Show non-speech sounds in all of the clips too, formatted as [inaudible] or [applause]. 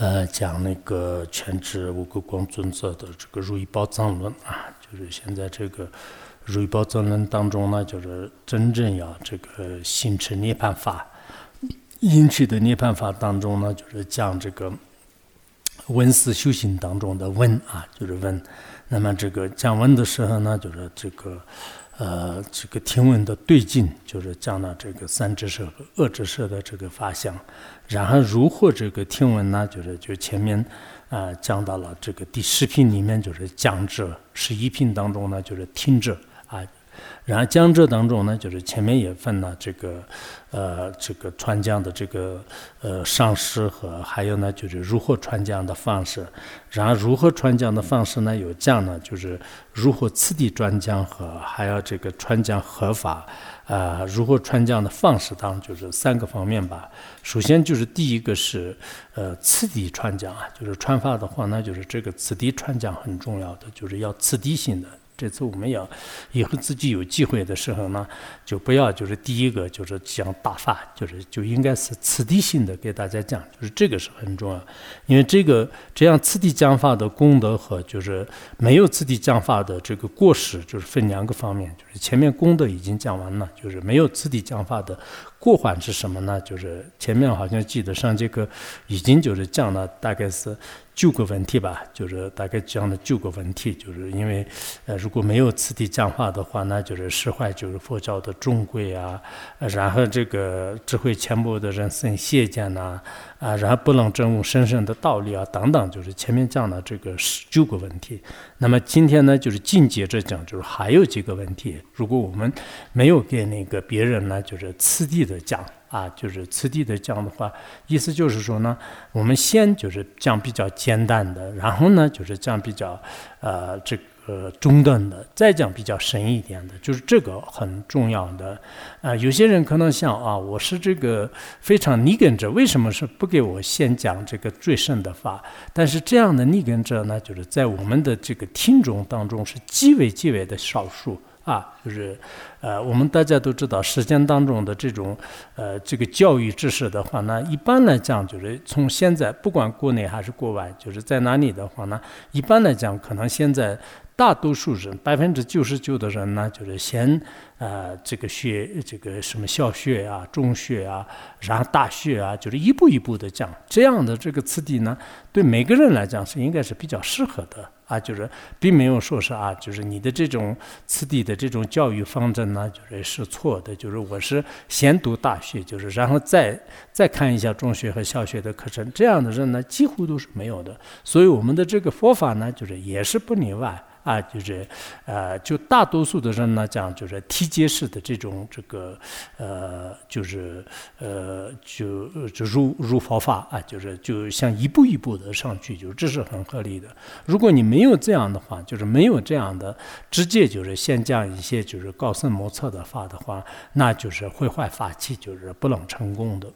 呃，讲那个全知无垢光尊者的这个《如意宝藏论》啊，就是现在这个《如意宝藏论》当中呢，就是真正要这个心持涅槃法，引起的涅槃法当中呢，就是讲这个闻思修行当中的闻啊，就是闻。那么这个讲闻的时候呢，就是这个。呃，这个听闻的对境，就是讲了这个三之色和恶之色的这个法相，然后如何这个听闻呢？就是就前面啊讲到了这个第十品里面，就是讲者十一品当中呢，就是听者啊。然后讲者当中呢，就是前面也分了这个，呃，这个传讲的这个呃上师和还有呢，就是如何传讲的方式。然后如何传讲的方式呢？有讲呢，就是如何次第传讲和还要这个传讲合法，啊，如何穿讲的方式当就是三个方面吧。首先就是第一个是呃次第穿讲啊，就是穿发的话，那就是这个次第穿讲很重要的，就是要次第性的。这次我们要以后自己有机会的时候呢，就不要就是第一个就是讲大法，就是就应该是次第性的给大家讲，就是这个是很重要，因为这个这样次第讲法的功德和就是没有次第讲法的这个过失，就是分两个方面，就是前面功德已经讲完了，就是没有次第讲法的过缓是什么呢？就是前面好像记得上节课已经就是讲了，大概是。九个问题吧，就是大概讲了九个问题，就是因为，呃，如果没有此地讲话的话，那就是释怀，就是佛教的中规啊，然后这个智慧浅薄的人生邪见呐，啊然后不能证悟神圣的道理啊，等等，就是前面讲了这个十九个问题。那么今天呢，就是紧接着讲，就是还有几个问题，如果我们没有给那个别人呢，就是次第的讲。啊，就是次第的讲的话，意思就是说呢，我们先就是讲比较简单的，然后呢就是讲比较呃这呃中等的，再讲比较深一点的，就是这个很重要的。啊，有些人可能想啊，我是这个非常逆根者，为什么是不给我先讲这个最深的法？但是这样的逆根者呢，就是在我们的这个听众当中是极为极为的少数。啊，就是，呃，我们大家都知道，实践当中的这种，呃，这个教育知识的话呢，一般来讲，就是从现在不管国内还是国外，就是在哪里的话呢，一般来讲，可能现在。大多数人，百分之九十九的人呢，就是先，呃，这个学这个什么小学啊、中学啊，然后大学啊，就是一步一步的讲。这样的这个次第呢，对每个人来讲是应该是比较适合的啊，就是并没有说是啊，就是你的这种次第的这种教育方针呢，就是是错的。就是我是先读大学，就是然后再再看一下中学和小学的课程，这样的人呢，几乎都是没有的。所以我们的这个佛法呢，就是也是不例外。啊，就是，呃，就大多数的人来讲，就是梯阶式的这种这个，呃，就是，呃，就就入入佛法啊，就是就像一步一步的上去，就这是很合理的。如果你没有这样的话，就是没有这样的直接就是先讲一些就是高深莫测的法的话，那就是会坏法器，就是不能成功的。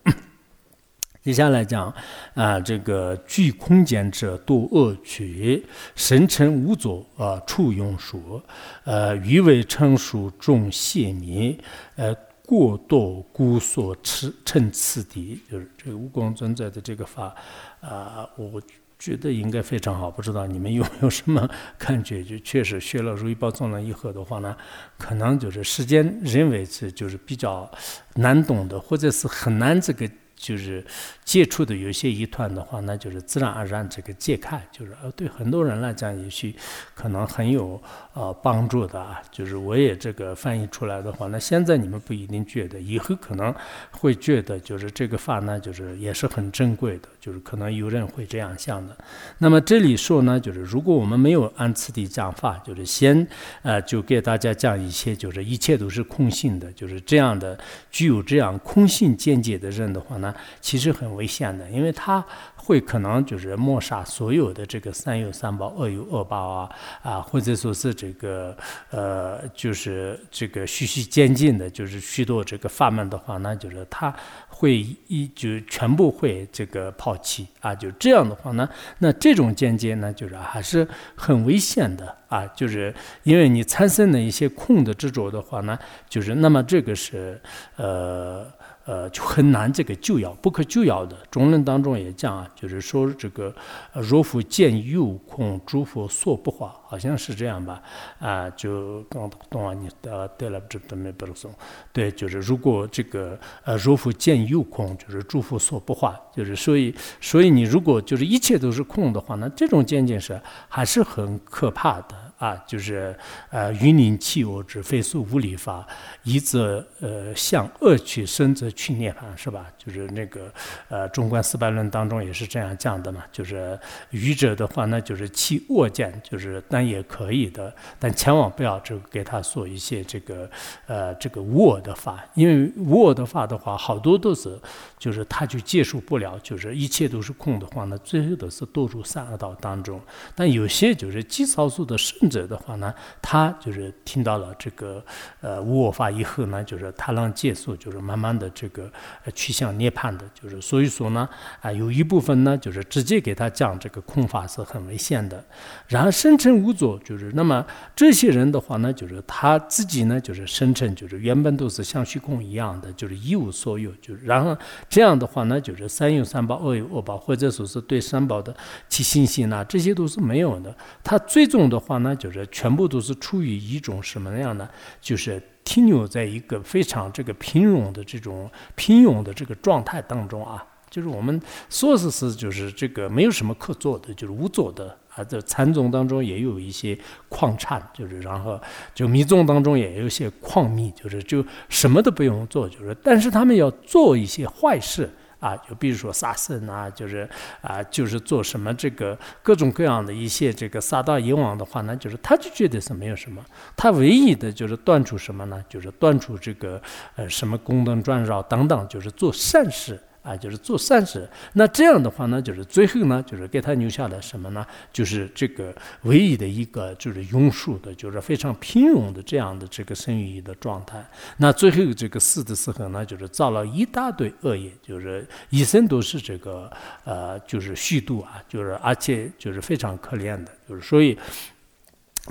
接下来讲，啊，这个具空间者多恶趣，深沉无作，啊，处庸俗，呃，欲为成熟众泄密，呃，过多故所持成次第，就是这个无光存在的这个法，啊，我觉得应该非常好。不知道你们有没有什么感觉？就确实学了如意宝藏了以后的话呢，可能就是时间认为是就是比较难懂的，或者是很难这个。就是接触的有些疑团的话，那就是自然而然这个解开，就是呃对很多人来讲也许可能很有呃帮助的啊。就是我也这个翻译出来的话，那现在你们不一定觉得，以后可能会觉得，就是这个法呢，就是也是很珍贵的，就是可能有人会这样想的。那么这里说呢，就是如果我们没有按此地讲法，就是先呃就给大家讲一些，就是一切都是空性的，就是这样的具有这样空性见解的人的话呢。其实很危险的，因为它会可能就是抹杀所有的这个三有三宝、恶有恶报啊啊，或者说是这个呃，就是这个循序渐进的，就是许多这个法门的话，那就是它会一就全部会这个抛弃啊，就这样的话呢，那这种间接呢，就是还是很危险的。啊，就是因为你产生了一些空的执着的话呢，就是那么这个是呃。呃，就很难这个救药，不可救药的。中论当中也讲啊，就是说这个若复见有空，诸佛所不化，好像是这样吧？啊，就刚懂啊，你得得了这都没不送。对，就是如果这个呃若复见有空，就是诸佛所不化，就是所以所以你如果就是一切都是空的话，那这种见解是还是很可怕的。啊，就是呃，云林气我之非素无理法，一则呃向恶取生则去涅槃，是吧？就是那个呃《中观四百论》当中也是这样讲的嘛。就是愚者的话呢，就是弃恶见，就是但也可以的，但千万不要这个给他说一些这个呃这个无我的法，因为无我的法的话，好多都是就是他就接受不了，就是一切都是空的话呢，最后都是堕入三恶道当中。但有些就是极少数的圣。者的话呢，他就是听到了这个呃无我法以后呢，就是他让接受，就是慢慢的这个趋向涅槃的，就是所以说呢，啊有一部分呢，就是直接给他讲这个空法是很危险的。然后生成无作，就是那么这些人的话呢，就是他自己呢，就是生成就是原本都是像虚空一样的，就是一无所有，就是然后这样的话呢，就是三有三宝，恶有恶报，或者说是对三宝的其信心呐，这些都是没有的。他最终的话呢。就是全部都是处于一种什么样的？就是停留在一个非常这个平庸的这种平庸的这个状态当中啊。就是我们说是是就是这个没有什么可做的，就是无做的啊。这禅宗当中也有一些矿产，就是然后就密宗当中也有一些矿密，就是就什么都不用做，就是但是他们要做一些坏事。啊，就比如说杀生啊，就是啊，就是做什么这个各种各样的一些这个杀盗淫王的话呢，就是他就觉得是没有什么，他唯一的就是断除什么呢？就是断除这个呃什么功德转绕等等，就是做善事。啊，就是做善事，那这样的话呢，就是最后呢，就是给他留下了什么呢？就是这个唯一的一个就是庸俗的，就是非常平庸的这样的这个生育的状态。那最后这个死的时候呢，就是造了一大堆恶业，就是一生都是这个呃，就是虚度啊，就是而且就是非常可怜的，就是所以。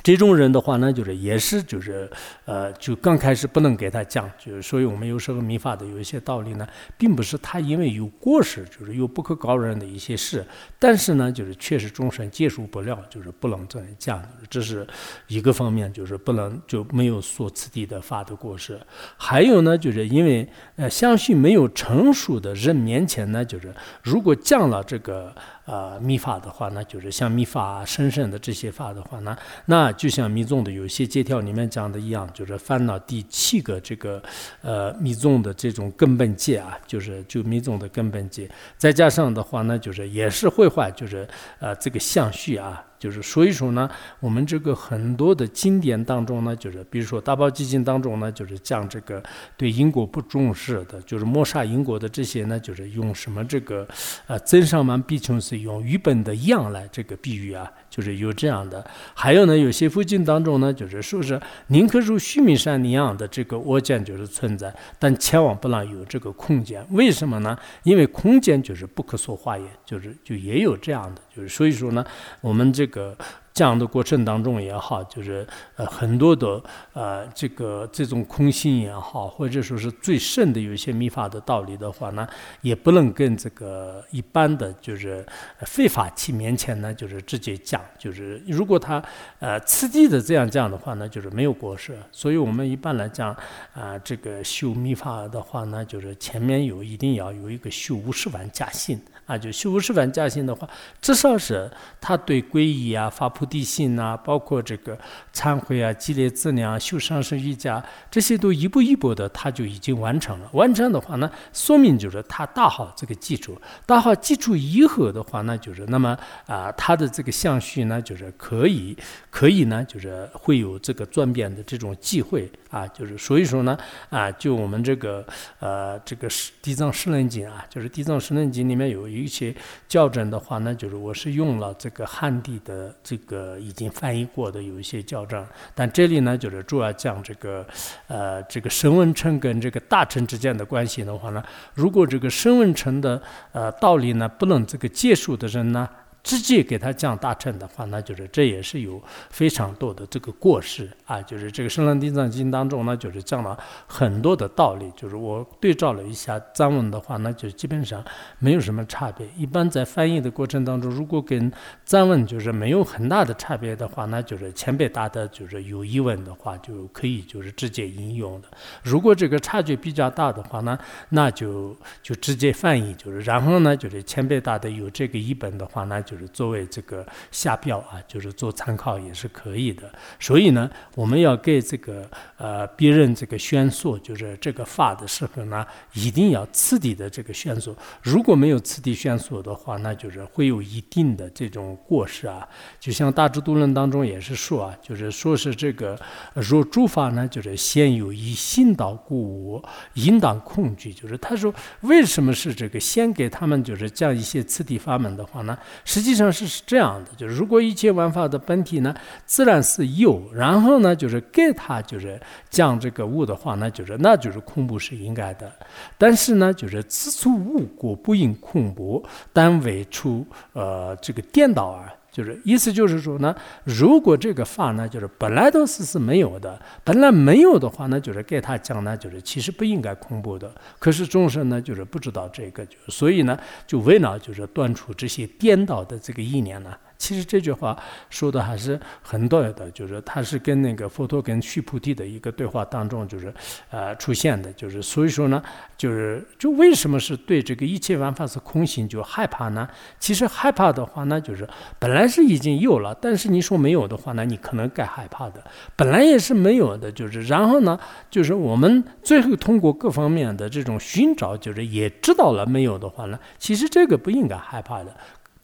这种人的话呢，就是也是就是，呃，就刚开始不能给他讲，就是所以我们有时候密法的有一些道理呢，并不是他因为有过失，就是有不可告人的一些事，但是呢，就是确实众生接受不了，就是不能这样讲，这是一个方面，就是不能就没有说此地的法的过失。还有呢，就是因为呃，相信没有成熟的人面前呢，就是如果讲了这个。呃，密法的话呢，就是像密法、深深的这些法的话呢，那就像密宗的有些戒条里面讲的一样，就是烦恼第七个这个呃密宗的这种根本戒啊，就是就密宗的根本戒，再加上的话呢，就是也是会坏，就是呃这个相续啊。就是所以说呢，我们这个很多的经典当中呢，就是比如说大宝基金当中呢，就是讲这个对因果不重视的，就是抹杀因果的这些呢，就是用什么这个呃增上满必穷是用愚本的样来这个比喻啊。就是有这样的，还有呢，有些附近当中呢，就是说是宁可如须弥山那样的这个窝见就是存在，但千万不能有这个空间。为什么呢？因为空间就是不可说化也，就是就也有这样的，就是所以说呢，我们这个。这样的过程当中也好，就是呃很多的呃这个这种空心也好，或者说是最深的有一些密法的道理的话呢，也不能跟这个一般的就是非法器面前呢，就是直接讲，就是如果他呃次第的这样讲的话呢，就是没有过失。所以我们一般来讲啊，这个修密法的话呢，就是前面有一定要有一个修五十万加信啊，就修无事反加行的话，至少是他对皈依啊、发菩提心呐，包括这个忏悔啊、积累资粮、修上师瑜伽，这些都一步一步的，他就已经完成了。完成的话呢，说明就是他打好这个基础，打好基础以后的话呢，就是那么啊，他的这个相续呢，就是可以可以呢，就是会有这个转变的这种机会啊，就是所以说呢，啊，就我们这个呃这个《地藏十轮经》啊，就是《地藏十轮经》里面有有一些校正的话呢，就是我是用了这个汉地的这个已经翻译过的有一些校正，但这里呢，就是主要讲这个呃这个申文臣跟这个大臣之间的关系的话呢，如果这个申文臣的呃道理呢不能这个接受的人呢。直接给他讲大乘的话，那就是这也是有非常多的这个过失啊。就是这个《圣人地藏经》当中呢，就是讲了很多的道理。就是我对照了一下藏文的话，那就基本上没有什么差别。一般在翻译的过程当中，如果跟藏文就是没有很大的差别的话，那就是前辈大的就是有疑问的话，就可以就是直接引用的。如果这个差距比较大的话呢，那就就直接翻译，就是然后呢，就是前辈大的有这个译本的话，那就。就是作为这个下标啊，就是做参考也是可以的。所以呢，我们要给这个呃别人这个宣说，就是这个法的时候呢，一定要次第的这个宣说。如果没有次第宣说的话，那就是会有一定的这种过失啊。就像《大智度论》当中也是说啊，就是说是这个若诸法呢，就是先有以心导故我，引导恐惧。就是他说为什么是这个先给他们就是讲一些次第法门的话呢？是。实际上是是这样的，就是如果一切万法的本体呢，自然是有，然后呢，就是给他就是讲这个物的话，那就是那就是恐怖是应该的。但是呢，就是此处无果，不应恐怖，但为出呃这个颠倒啊。就是意思就是说呢，如果这个法呢，就是本来都是是没有的，本来没有的话呢，就是给他讲呢，就是其实不应该恐怖的。可是众生呢，就是不知道这个，就所以呢，就为了就是断除这些颠倒的这个意念呢。其实这句话说的还是很对的，就是他是跟那个佛陀跟须菩提的一个对话当中，就是呃出现的，就是所以说呢，就是就为什么是对这个一切万法是空性就害怕呢？其实害怕的话呢，就是本来是已经有了，但是你说没有的话，那你可能该害怕的。本来也是没有的，就是然后呢，就是我们最后通过各方面的这种寻找，就是也知道了没有的话呢，其实这个不应该害怕的。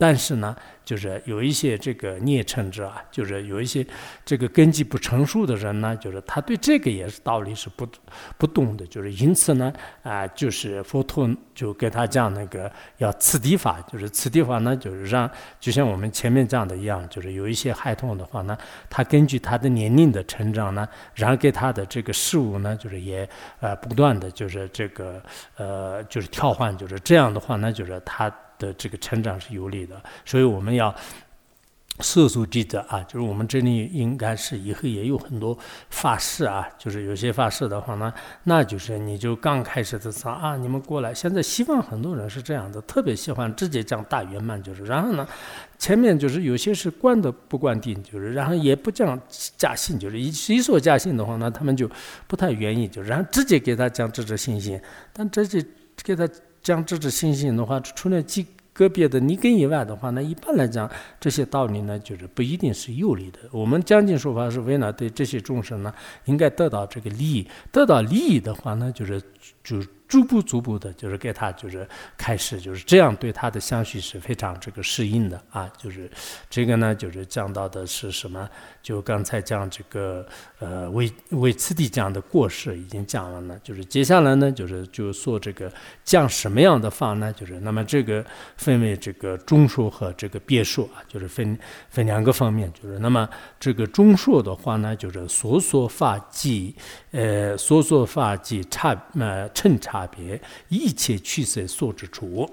但是呢，就是有一些这个孽乘者啊，就是有一些这个根基不成熟的人呢，就是他对这个也是道理是不不懂的，就是因此呢，啊，就是佛陀就给他讲那个要次第法，就是次第法呢，就是让就像我们前面讲的一样，就是有一些孩童的话呢，他根据他的年龄的成长呢，然后给他的这个事物呢，就是也呃不断的就是这个呃就是调换，就是这样的话呢，就是他。的这个成长是有利的，所以我们要色素记得啊，就是我们这里应该是以后也有很多法事啊，就是有些法事的话呢，那就是你就刚开始的时候啊，你们过来。现在西方很多人是这样的，特别喜欢直接讲大圆满，就是然后呢，前面就是有些是关的不关定，就是然后也不讲加信，就是一一说加信的话呢，他们就不太愿意，就然后直接给他讲这这信心，但这些给他。将这支信心的话，除了几个别的你根以外的话，那一般来讲，这些道理呢，就是不一定是有利的。我们讲经说法是为了对这些众生呢，应该得到这个利益，得到利益的话呢，就是就。逐步逐步的，就是给他，就是开始，就是这样对他的相续是非常这个适应的啊。就是这个呢，就是讲到的是什么？就刚才讲这个呃，为为次第讲的过失已经讲了呢。就是接下来呢，就是就说这个讲什么样的法呢？就是那么这个分为这个中说和这个别说啊，就是分分两个方面。就是那么这个中说的话呢，就是所说法即呃所说法即差呃称差。差别，一切趋色所之处。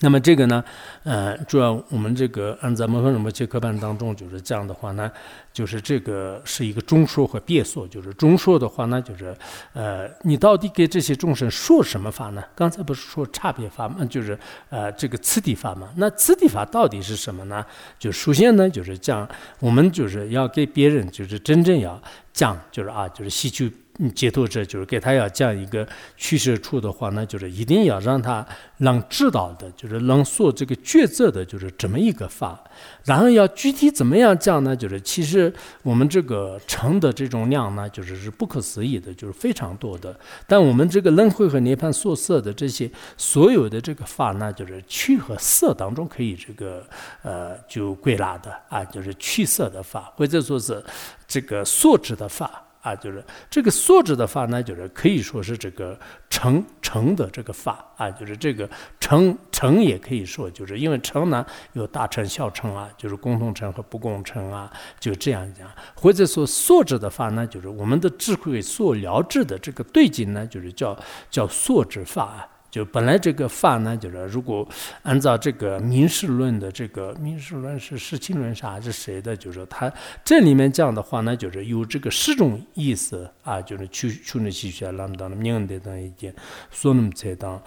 那么这个呢，呃，主要我们这个按咱们和什么切课班当中就是这样的话呢，就是这个是一个中说和别说。就是中说的话呢，就是呃，你到底给这些众生说什么法呢？刚才不是说差别法吗？就是呃，这个次第法嘛。那次第法到底是什么呢？就首先呢，就是讲我们就是要给别人就是真正要讲，就是啊，就是吸取。解脱者，就是给他要讲一个趋势处的话，那就是一定要让他能知道的，就是能做这个抉择的，就是这么一个法。然后要具体怎么样讲呢？就是其实我们这个成的这种量呢，就是是不可思议的，就是非常多的。但我们这个轮回和涅槃所色的这些所有的这个法呢，就是去和色当中可以这个呃就归纳的啊，就是去色的法，或者说是这个所知的法。啊，就是这个素质的法呢，就是可以说是这个成成的这个法啊，就是这个成成也可以说，就是因为成呢有大成小成啊，就是共同成和不共成啊，就这样讲。或者说素质的法呢，就是我们的智慧所了知的这个对境呢，就是叫叫素质法啊。就本来这个法呢，就是如果按照这个民事论的这个民事论是释清论啥是谁的？就是他这里面讲的话呢，就是有这个十种意思啊，就是去去那西学那么当的明的等一点，说那么才当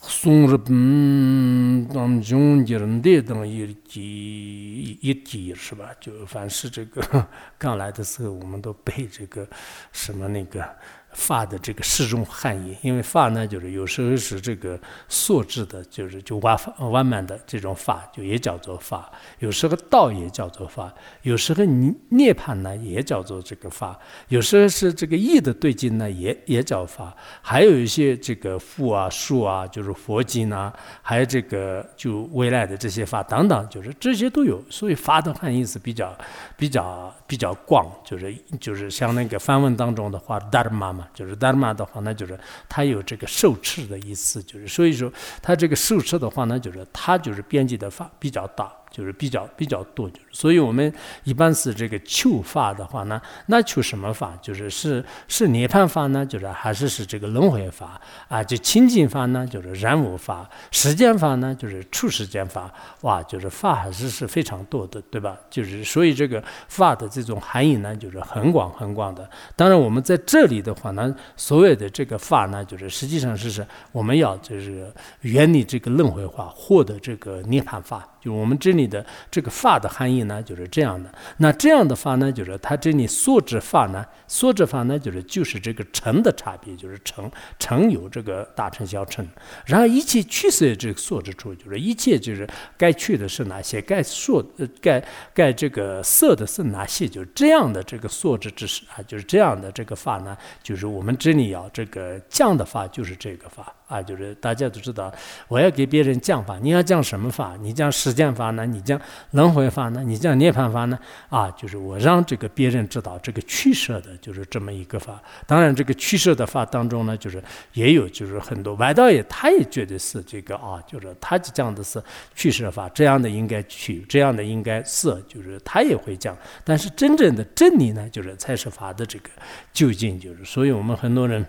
宋日本当中人的等一几一几是吧？就凡是这个 [laughs] 刚来的时候，我们都背这个什么那个。法的这个十种含义，因为法呢，就是有时候是这个素质的，就是就完完满的这种法，就也叫做法；有时候道也叫做法；有时候涅涅槃呢，也叫做这个法；有时候是这个义的对境呢，也也叫法；还有一些这个富啊、术啊，就是佛经啊，还有这个就未来的这些法等等，就是这些都有。所以法的含义是比较比较比较广，就是就是像那个梵文当中的话，达尔玛。就是达玛的话，那就是他有这个受持的意思，就是所以说他这个受持的话呢，就是他就是编辑的法比较大。就是比较比较多，就是所以我们一般是这个求法的话呢，那求什么法？就是是是涅槃法呢，就是还是是这个轮回法啊？就清净法呢，就是染物法；时间法呢，就是处时间法。哇，就是法还是是非常多的，对吧？就是所以这个法的这种含义呢，就是很广很广的。当然，我们在这里的话呢，所有的这个法呢，就是实际上是是我们要就是远离这个轮回法，获得这个涅槃法。就我们这里的这个法的含义呢，就是这样的。那这样的法呢，就是它这里所指法呢，所指法呢，就是就是这个成的差别，就是成成有这个大成小成。然后一切去色这个所指处，就是一切就是该去的是哪些，该说该该这个色的是哪些，就是这样的这个所指之识啊，就是这样的这个法呢，就是我们这里要这个降的法，就是这个法。啊，就是大家都知道，我要给别人讲法，你要讲什么法？你讲实践法呢？你讲轮回法呢？你讲涅槃法呢？啊，就是我让这个别人知道这个取舍的，就是这么一个法。当然，这个取舍的法当中呢，就是也有，就是很多外道也他也觉得是这个啊，就是他就讲的是取舍法，这样的应该取，这样的应该舍，就是他也会讲。但是真正的真理呢，就是才是法的这个究竟，就是所以我们很多人。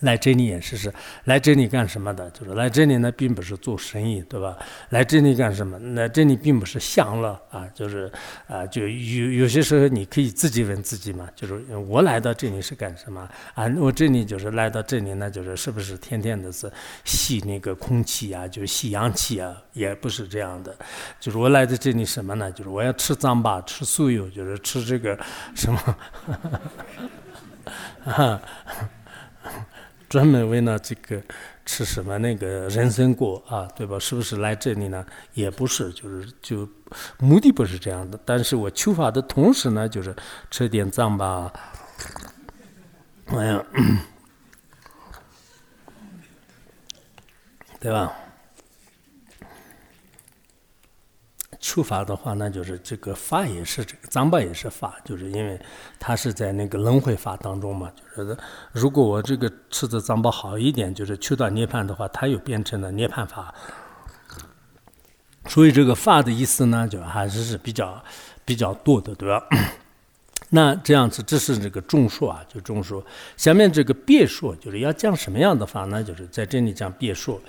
来这里也是是来这里干什么的？就是来这里呢，并不是做生意，对吧？来这里干什么？来这里并不是享乐啊，就是啊，就有有些时候你可以自己问自己嘛，就是我来到这里是干什么啊？我这里就是来到这里呢，就是是不是天天的是吸那个空气啊，就是吸氧气啊？也不是这样的，就是我来到这里什么呢？就是我要吃脏粑，吃素油，就是吃这个什么？[laughs] 专门为了这个吃什么那个人参果啊，对吧？是不是来这里呢？也不是，就是就目的不是这样的。但是我求法的同时呢，就是吃点藏吧，哎呀，对吧？出法的话，那就是这个法也是这个脏吧也是法，就是因为它是在那个轮回法当中嘛。就是如果我这个吃的藏巴好一点，就是去到涅槃的话，它又变成了涅槃法。所以这个法的意思呢，就还是是比较比较多的，对吧？那这样子，这是这个众说啊，就众说。下面这个别说，就是要讲什么样的法呢？就是在这里讲别说，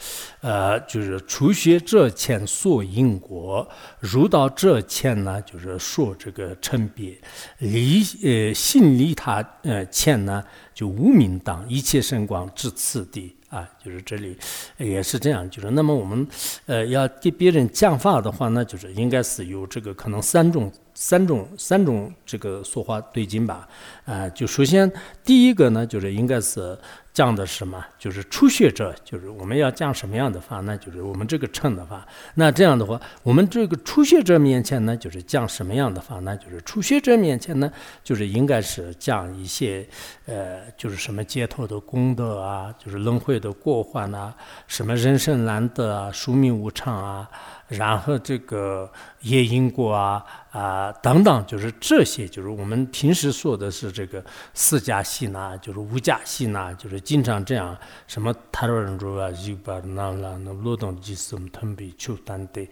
呃，就是初学者前说因果，入道者前呢，就是说这个成别，离呃信离他呃前呢，就无名当一切圣光至此地啊，就是这里也是这样，就是那么我们呃要给别人讲法的话，那就是应该是有这个可能三种。三种三种这个说话对劲吧，啊，就首先第一个呢，就是应该是讲的什么？就是初学者，就是我们要讲什么样的话，那就是我们这个称的话，那这样的话，我们这个初学者面前呢，就是讲什么样的话，那就是初学者面前呢，就是应该是讲一些，呃，就是什么解脱的功德啊，就是轮回的过患啊，什么人生难得啊，宿命无常啊。然后这个夜莺果啊啊等等，就是这些，就是我们平时说的是这个四加系呢，就是五加系呢，就是经常这样什么塔罗人说啊，一把那那那罗东吉斯姆腾比丘丹的，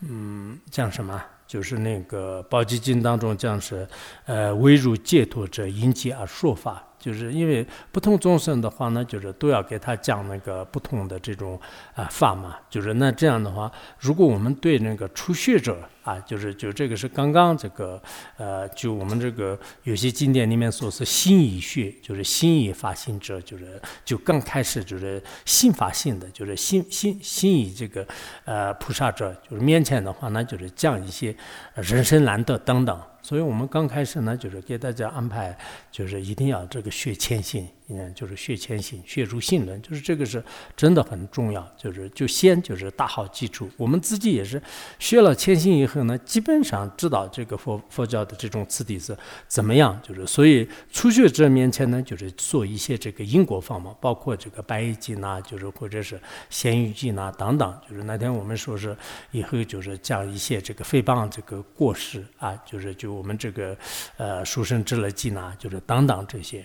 嗯，讲什么？就是那个《宝积经》当中讲是，呃，唯如解脱者因机而说法。就是因为不同众生的话呢，就是都要给他讲那个不同的这种啊法嘛。就是那这样的话，如果我们对那个初学者啊，就是就这个是刚刚这个呃，就我们这个有些经典里面说是心已学，就是心已发心者，就是就刚开始就是心发性的，就是心心心以这个呃菩萨者，就是面前的话呢，就是讲一些人生难得等等。所以我们刚开始呢，就是给大家安排，就是一定要这个学谦信。嗯，就是学谦信，学入信论，就是这个是真的很重要。就是就先就是打好基础，我们自己也是学了谦信以后呢，基本上知道这个佛佛教的这种次第是怎么样。就是所以初学者面前呢，就是做一些这个因果法嘛，包括这个白衣经呐，就是或者是咸鱼经呐等等。就是那天我们说是以后就是讲一些这个诽谤这个过失啊，就是就我们这个呃书生之乐经呐，就是等等这些。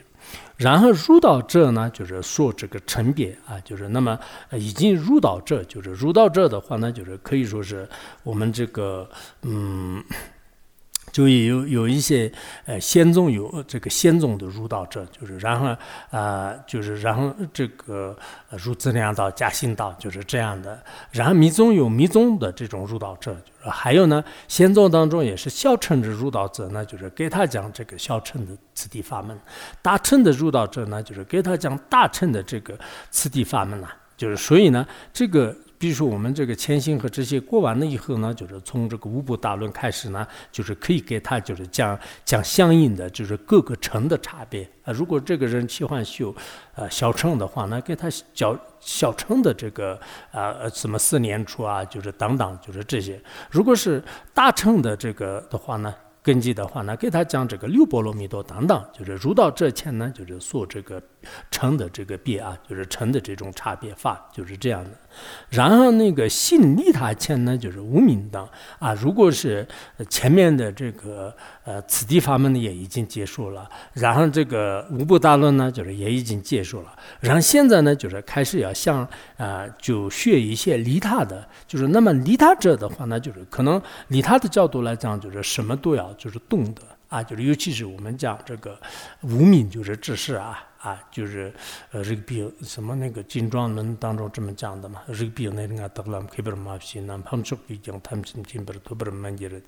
然后入到这呢，就是说这个成别啊，就是那么已经入到这，就是入到这的话呢，就是可以说是我们这个嗯。就有有一些呃仙宗有这个仙宗的入道者，就是然后啊就是然后这个入资粮道、加行道就是这样的。然后密宗有密宗的这种入道者，就是还有呢仙宗当中也是小乘的入道者呢，就是给他讲这个小乘的次第法门；大乘的入道者呢，就是给他讲大乘的这个次第法门呐。就是所以呢这个。比如说，我们这个千行和这些过完了以后呢，就是从这个五部大论开始呢，就是可以给他就是讲讲相应的，就是各个乘的差别啊。如果这个人喜欢修呃小乘的话呢，给他教小乘的这个啊什么四年处啊，就是等等，就是这些。如果是大乘的这个的话呢？根基的话呢，给他讲这个六波罗蜜多等等，就是入道这前呢，就是说这个成的这个别啊，就是成的这种差别法，就是这样的。然后那个信利他前呢，就是无名当啊。如果是前面的这个呃此地法门呢，也已经结束了。然后这个无部大论呢，就是也已经结束了。然后现在呢，就是开始要向啊，就学一些利他的，就是那么利他者的话呢，就是可能利他的角度来讲，就是什么都要。就是懂得啊，就是尤其是我们讲这个无名，就是知识啊啊，就是呃这个病什么那个金装论当中这么讲的嘛，这个病那个得了开不了马屁，那旁出已经他们进进不是，都不是满级了，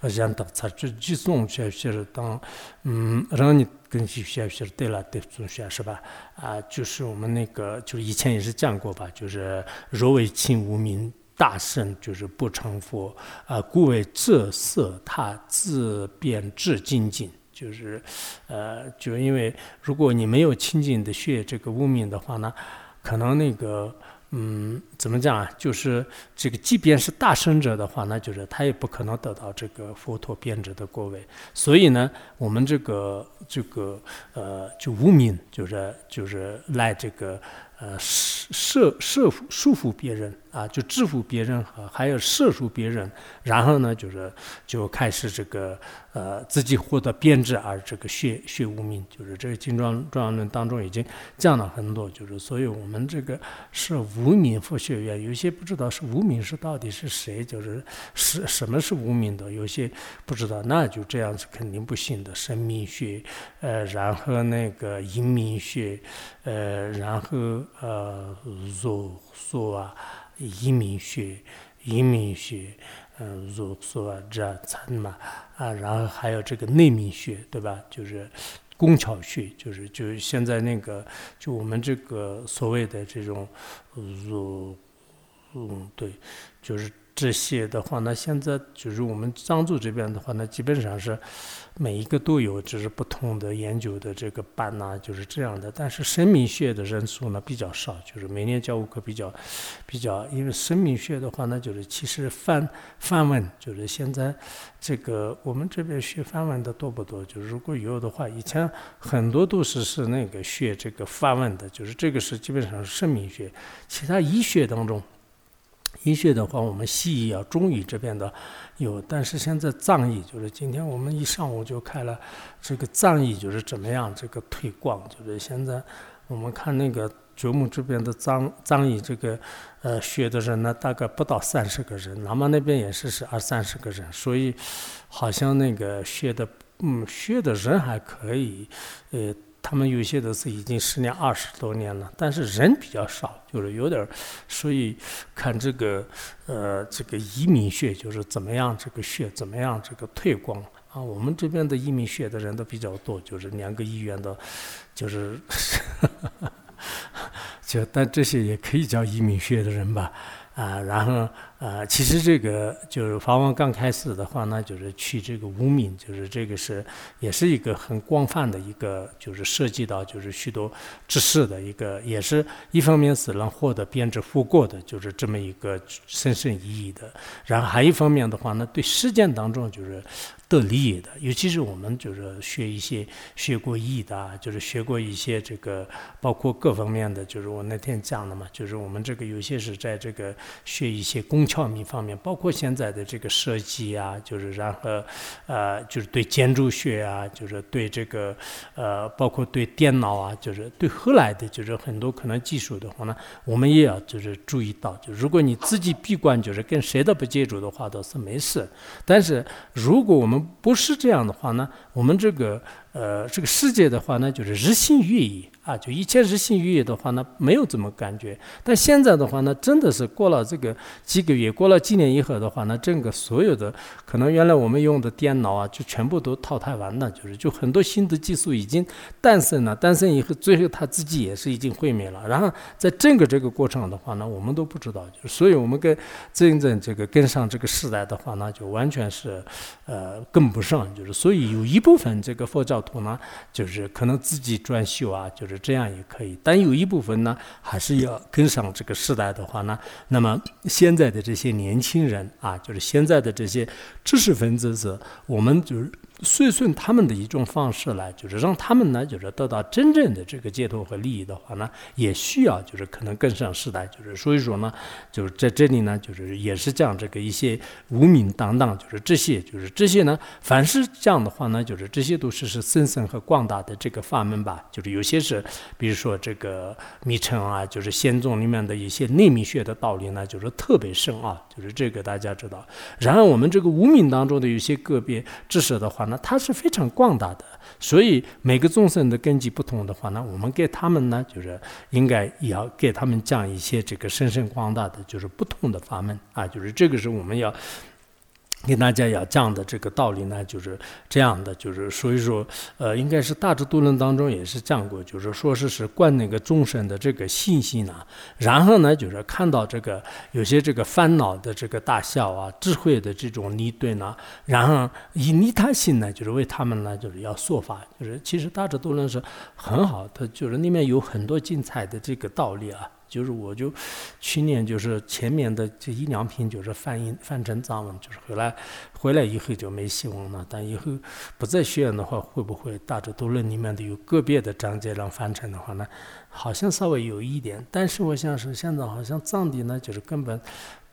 我想得才这几种学学当嗯让你跟学学学对了对中学是吧？啊，就是我们那个就是以前也是讲过吧，就是若为亲无名。大圣就是不成佛啊，故为这色他自变至精进，就是，呃，就因为如果你没有清净的学这个无名的话呢，可能那个，嗯，怎么讲啊？就是这个，即便是大圣者的话，那就是他也不可能得到这个佛陀变质的果位。所以呢，我们这个这个呃，就无名，就是就是来这个呃摄摄束束缚别人。啊，就制服别人还有摄入别人，然后呢，就是就开始这个呃自己获得编制而这个学学无名，就是这个精装状要论当中已经讲了很多，就是所以我们这个是无名佛学院，有些不知道是无名是到底是谁，就是是什么是无名的，有些不知道，那就这样子肯定不行的。生命学，呃，然后那个阴明学，呃，然后呃儒说啊。移民学、移民学，嗯，如说这参嘛啊，然后还有这个内民学，对吧？就是工巧穴，就是就是现在那个就我们这个所谓的这种，呃，嗯，对，就是。这些的话，那现在就是我们藏族这边的话，那基本上是每一个都有，只是不同的研究的这个班呐，就是这样的。但是生命学的人数呢比较少，就是每年教务课比较比较，因为生命学的话呢，就是其实范范文，就是现在这个我们这边学范文的多不多？就是如果有的话，以前很多都是是那个学这个范文的，就是这个是基本上是生命学，其他医学当中。医学的话，我们西医啊、中医这边的有，但是现在藏医就是今天我们一上午就开了这个藏医，就是怎么样这个推广，就是现在我们看那个觉木这边的藏藏医这个呃学的人呢，大概不到三十个人，南嘛那边也是是二三十个人，所以好像那个学的嗯学的人还可以，呃。他们有些都是已经十年、二十多年了，但是人比较少，就是有点儿，所以看这个呃这个移民学，就是怎么样这个学怎么样这个推广啊。我们这边的移民学的人都比较多，就是两个医院的，就是，就但这些也可以叫移民学的人吧。啊，然后呃，其实这个就是法王刚开始的话呢，就是去这个无名，就是这个是也是一个很广泛的一个，就是涉及到就是许多知识的一个，也是一方面是能获得编制复过的，就是这么一个深深意义的。然后还一方面的话呢，对实践当中就是。得利益的，尤其是我们就是学一些学过医的，就是学过一些这个，包括各方面的，就是我那天讲的嘛，就是我们这个有些是在这个学一些工巧秘方面，包括现在的这个设计啊，就是然后呃，就是对建筑学啊，就是对这个呃，包括对电脑啊，就是对后来的，就是很多可能技术的话呢，我们也要就是注意到，就如果你自己闭关，就是跟谁都不接触的话，倒是没事，但是如果我们不是这样的话呢，我们这个呃这个世界的话呢，就是日新月异。啊，就以前日新月异的话呢，没有怎么感觉。但现在的话呢，真的是过了这个几个月，过了几年以后的话呢，整个所有的可能原来我们用的电脑啊，就全部都淘汰完了。就是就很多新的技术已经诞生了，诞生以后，最后它自己也是已经毁灭了。然后在整个这个过程的话呢，我们都不知道。所以我们跟真正这个跟上这个时代的话呢，就完全是呃跟不上。就是所以有一部分这个佛教徒呢，就是可能自己专修啊，就是。这样也可以，但有一部分呢，还是要跟上这个时代的话呢，那么现在的这些年轻人啊，就是现在的这些知识分子是，我们就是。顺顺他们的一种方式来，就是让他们呢，就是得到真正的这个解脱和利益的话呢，也需要就是可能跟上时代，就是所以说呢，就是在这里呢，就是也是讲这个一些无名当当，就是这些，就是这些呢，凡是这样的话呢，就是这些都是是深深和广大的这个法门吧，就是有些是，比如说这个密乘啊，就是仙宗里面的一些内密学的道理呢，就是特别深啊，就是这个大家知道。然而我们这个无名当中的有些个别知识的话。那它是非常广大的，所以每个众生的根基不同的话呢，我们给他们呢，就是应该也要给他们讲一些这个深深广大的，就是不同的法门啊，就是这个是我们要。给大家要讲的这个道理呢，就是这样的，就是所以说，呃，应该是大智度论当中也是讲过，就是说是是观那个众生的这个信息呢，然后呢，就是看到这个有些这个烦恼的这个大小啊，智慧的这种离对呢，然后以利他心呢，就是为他们呢，就是要说法，就是其实大智度论是很好，它就是里面有很多精彩的这个道理啊。就是我就去年就是前面的这一两篇就是翻译翻成藏文，就是回来回来以后就没希望了。但以后不在学院的话，会不会大智度论里面的有个别的章节让翻成的话呢？好像稍微有一点，但是我想是现在好像藏地呢，就是根本。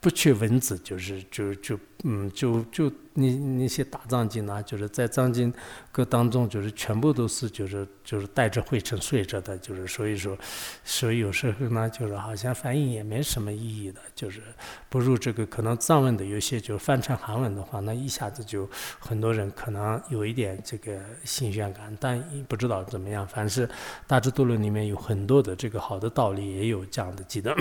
不缺文字，就是就就嗯，就就那那些大藏经啊，就是在藏经歌当中，就是全部都是就是就是带着灰尘睡着的，就是所以说，所以有时候呢，就是好像翻译也没什么意义的，就是不如这个可能藏文的有些就翻成韩文的话，那一下子就很多人可能有一点这个新鲜感，但不知道怎么样。凡是大智度论里面有很多的这个好的道理，也有这样的记得。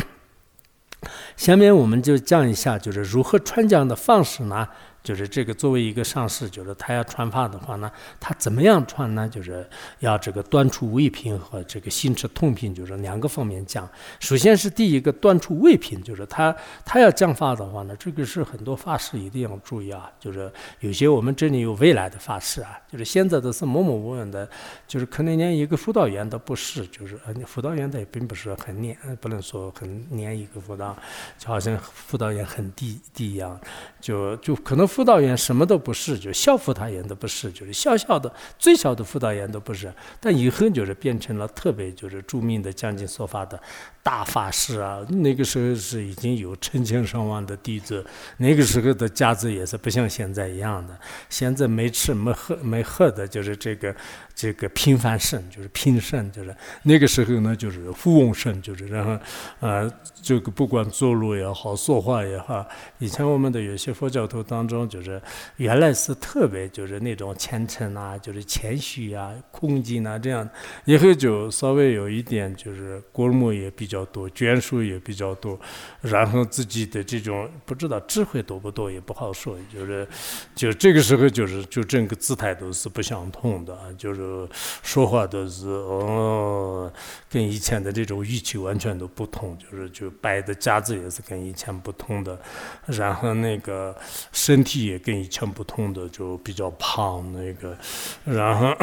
下面我们就讲一下，就是如何传讲的方式呢？就是这个作为一个上士，就是他要传法的话呢，他怎么样传呢？就是要这个断除未品和这个心持通品，就是两个方面讲。首先是第一个断除未品，就是他他要讲法的话呢，这个是很多法师一定要注意啊。就是有些我们这里有未来的法师啊，就是现在都是默默无闻的，就是可能连一个辅导员都不是，就是呃辅导员他也并不是很黏，不能说很黏一个辅导，就好像辅导员很低低一样，就就可能。辅导员什么都不是，就校辅导员都不是，就是小小的、最小的辅导员都不是。但以后就是变成了特别就是著名的讲经说法的大法师啊。那个时候是已经有成千上万的弟子，那个时候的家子也是不像现在一样的。现在没吃没喝没喝的，就是这个。这个平凡圣就是平圣，就是那个时候呢，就是富翁圣，就是然后，呃，这个不管走路也好，说话也好，以前我们的有些佛教徒当中，就是原来是特别就是那种虔诚啊，就是谦虚啊、恭敬啊这样，以后就稍微有一点就是过目也比较多，眷属也比较多，然后自己的这种不知道智慧多不多也不好说，就是就这个时候就是就整个姿态都是不相同的，就是。说话都是哦，跟以前的这种语气完全都不同，就是就摆的架子也是跟以前不同的，然后那个身体也跟以前不同的，就比较胖那个，然后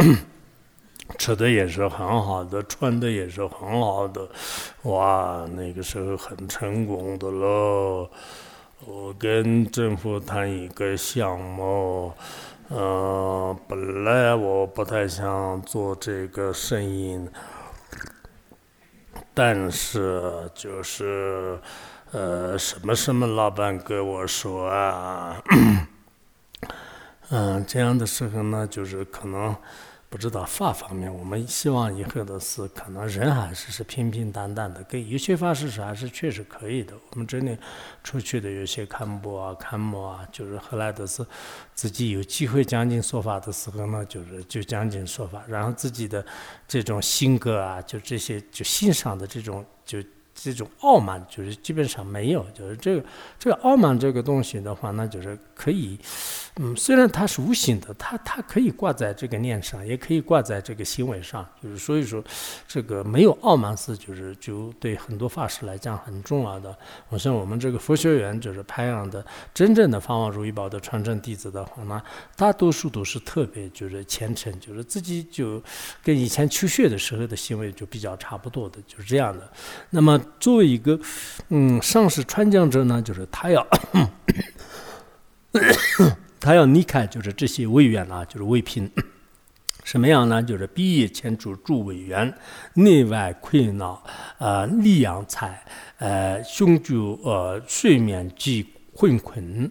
[coughs] 吃的也是很好的，穿的也是很好的，哇，那个时候很成功的了。我跟政府谈一个项目。嗯，本来我不太想做这个生意，但是就是，呃，什么什么老板跟我说啊，嗯，这样的时候呢，就是可能。不知道法方面，我们希望以后的是可能人还是是平平淡淡的，跟有些法师是还是确实可以的。我们这里出去的有些看播啊、堪摩啊，就是后来都是自己有机会讲经说法的时候呢，就是就讲经说法，然后自己的这种性格啊，就这些就欣赏的这种就。这种傲慢就是基本上没有，就是这个这个傲慢这个东西的话，那就是可以，嗯，虽然它是无形的，它它可以挂在这个念上，也可以挂在这个行为上，就是所以说，这个没有傲慢是就是就对很多法师来讲很重要的。我像我们这个佛学院就是培养的真正的法王如意宝的传承弟子的话呢，大多数都是特别就是虔诚，就是自己就跟以前求学的时候的行为就比较差不多的，就是这样的。那么。作为一个嗯上师传讲者呢，就是他要 [coughs] 他要离开，就是这些委员啊，就是委品，什么样呢？就是毕业前主主委员，内外困扰，呃，力阳财，呃，胸就呃，睡眠及困困，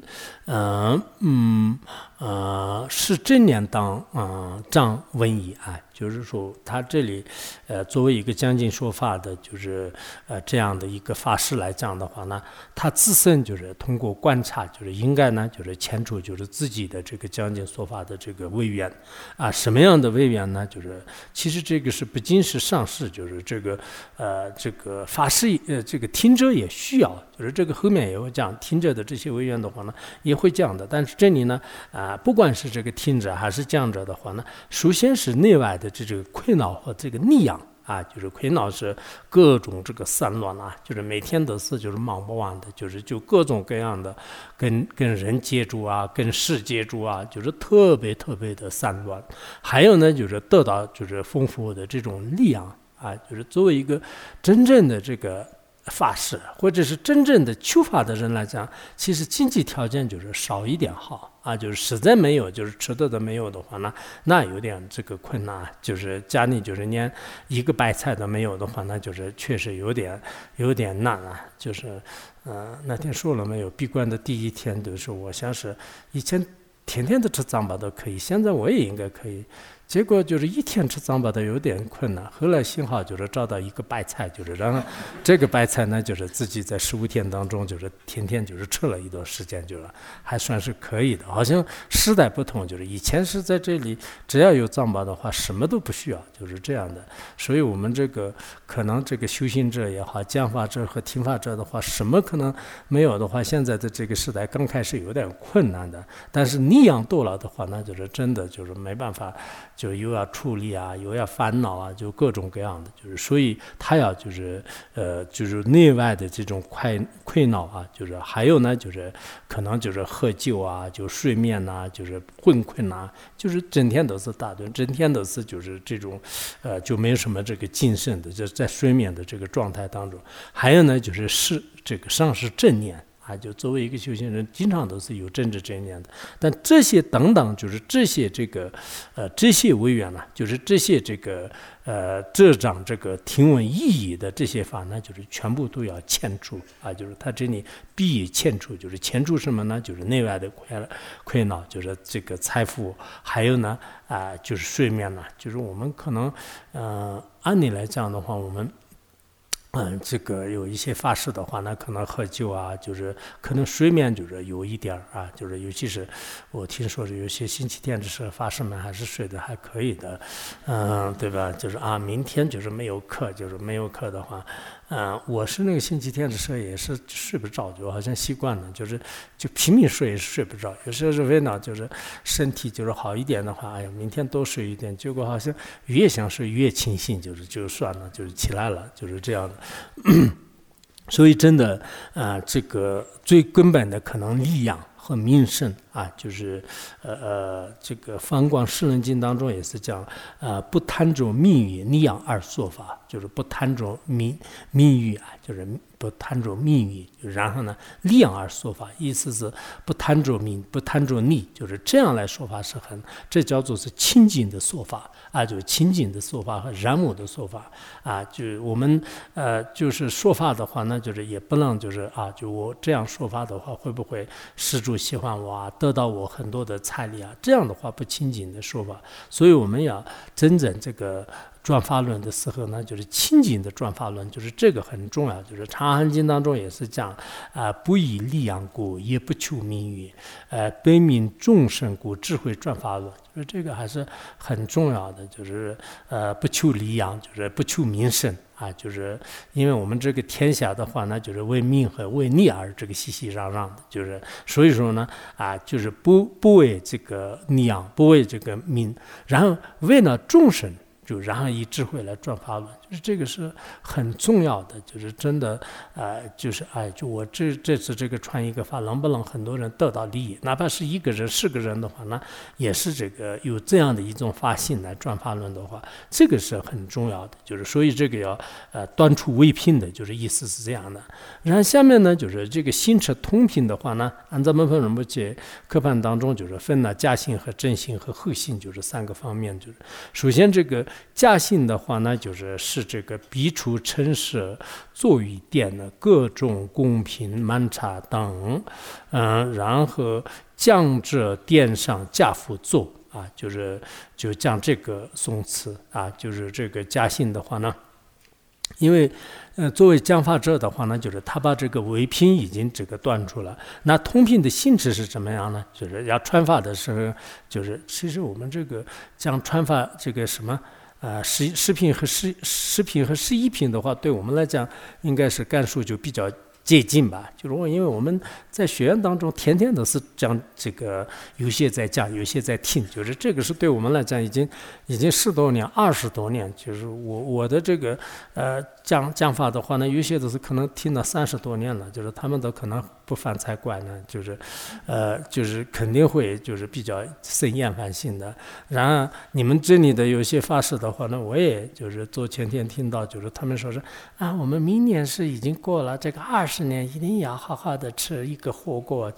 嗯嗯呃，是正念当嗯张文艺啊。就是说，他这里，呃，作为一个将近说法的，就是呃这样的一个法师来讲的话呢，他自身就是通过观察，就是应该呢，就是牵出就是自己的这个将近说法的这个位缘，啊，什么样的位缘呢？就是其实这个是不仅是上士，就是这个呃这个法师呃这个听者也需要，就是这个后面也会讲听者的这些位缘的话呢，也会降的。但是这里呢，啊，不管是这个听者还是讲者的话呢，首先是内外的。这这个困扰和这个逆养啊，就是困扰是各种这个散乱啊，就是每天都是就是忙不完的，就是就各种各样的跟跟人接触啊，跟事接触啊，就是特别特别的散乱。还有呢，就是得到就是丰富的这种力量啊，就是作为一个真正的这个。法师或者是真正的求法的人来讲，其实经济条件就是少一点好啊，就是实在没有，就是吃的都没有的话呢，那有点这个困难，就是家里就是连一个白菜都没有的话，那就是确实有点有点难啊。就是，嗯，那天说了没有？闭关的第一天都是，我想是以前天天都吃糌粑都可以，现在我也应该可以。结果就是一天吃藏巴的有点困难，后来幸好就是找到一个白菜，就是让这个白菜呢，就是自己在十五天当中就是天天就是吃了一段时间，就是还算是可以的。好像时代不同，就是以前是在这里只要有藏宝的话，什么都不需要，就是这样的。所以我们这个可能这个修行者也好，讲法者和听法者的话，什么可能没有的话，现在的这个时代刚开始有点困难的，但是你养多了的话，那就是真的就是没办法。就又要处理啊，又要烦恼啊，就各种各样的，就是所以他要就是呃，就是内外的这种快困扰啊，就是还有呢，就是可能就是喝酒啊，就睡眠呐，就是困困呐，就是整天都是打盹，整天都是就是这种呃，就没有什么这个精神的，就在睡眠的这个状态当中。还有呢，就是是这个丧失正念。啊，就作为一个修行人，经常都是有政治正念的。但这些等等，就是这些这个，呃，这些委员呢，就是这些这个，呃，这张这个听闻意义的这些法呢，就是全部都要迁出啊。就是他这里必迁出，就是迁出什么呢？就是内外的困困扰，就是这个财富，还有呢，啊，就是睡眠呢。就是我们可能，呃，按理来讲的话，我们。嗯，这个有一些发誓的话，那可能喝酒啊，就是可能睡眠就是有一点啊，就是尤其是我听说是有些星期天的时候发誓们还是睡得还可以的，嗯，对吧？就是啊，明天就是没有课，就是没有课的话。嗯，我是那个星期天的时候也是睡不着，就好像习惯了，就是就拼命睡也是睡不着。有时候是为了就是身体就是好一点的话，哎呀，明天多睡一点。结果好像越想睡越清醒，就是就算了，就是起来了，就是这样的。[coughs] 所以真的啊，这个最根本的可能力量。和名声啊，就是呃呃，这个《方广世论经》当中也是讲，呃，不贪着名誉，利养而说法，就是不贪着名名誉啊，就是。不贪着名誉，然后呢，利养而说法，意思是不贪着名，不贪着利，就是这样来说法是很，这叫做是清净的说法啊，就是清净的说法和然我的说法啊，就我们呃，就是说法的话，那就是也不能就是啊，就我这样说法的话，会不会施主喜欢我啊，得到我很多的财力啊？这样的话不清净的说法，所以我们要真正这个。转法轮的时候呢，就是清净的转法轮，就是这个很重要。就是《长安经》当中也是讲，啊，不以利养故，也不求名誉，呃，悲悯众生故，智慧转法轮。就是这个还是很重要的。就是呃，不求利养，就是不求名声啊。就是因为我们这个天下的话呢，就是为命和为利而这个熙熙攘攘的。就是所以说呢，啊，就是不不为这个利养，不为这个命，然后为了众生。就然后以智慧来转法轮，是这个是很重要的，就是真的，呃，就是哎，就我这这次这个传一个法，能不能很多人得到利益？哪怕是一个人、是个人的话，那也是这个有这样的一种发心来转法轮的话，这个是很重要的。就是所以这个要呃端出微品的，就是意思是这样的。然后下面呢，就是这个心持通品的话呢，按照门分人不解课判当中就是分了假性和真性和后性，就是三个方面。就是首先这个。假性的话呢，就是是这个笔出陈设坐与殿的各种贡品满茶等，嗯，然后降至殿上驾辅坐啊，就是就将这个宋词啊，就是这个假性的话呢，因为呃，作为讲法者的话呢，就是他把这个唯品已经这个断出了，那通品的性质是怎么样呢？就是要传法的时候，就是其实我们这个讲传法这个什么。啊，食食品和食食品和食衣品的话，对我们来讲，应该是甘肃就比较接近吧。就是我，因为我们在学院当中，天天都是讲这个，有些在讲，有些在听，就是这个是对我们来讲，已经已经十多年、二十多年。就是我我的这个呃讲讲法的话呢，有些都是可能听了三十多年了，就是他们都可能。不犯才怪呢，就是，呃，就是肯定会就是比较生厌烦性的。然而你们这里的有些发誓的话呢，我也就是昨前天听到，就是他们说是啊，我们明年是已经过了这个二十年，一定要好好的吃一个火锅。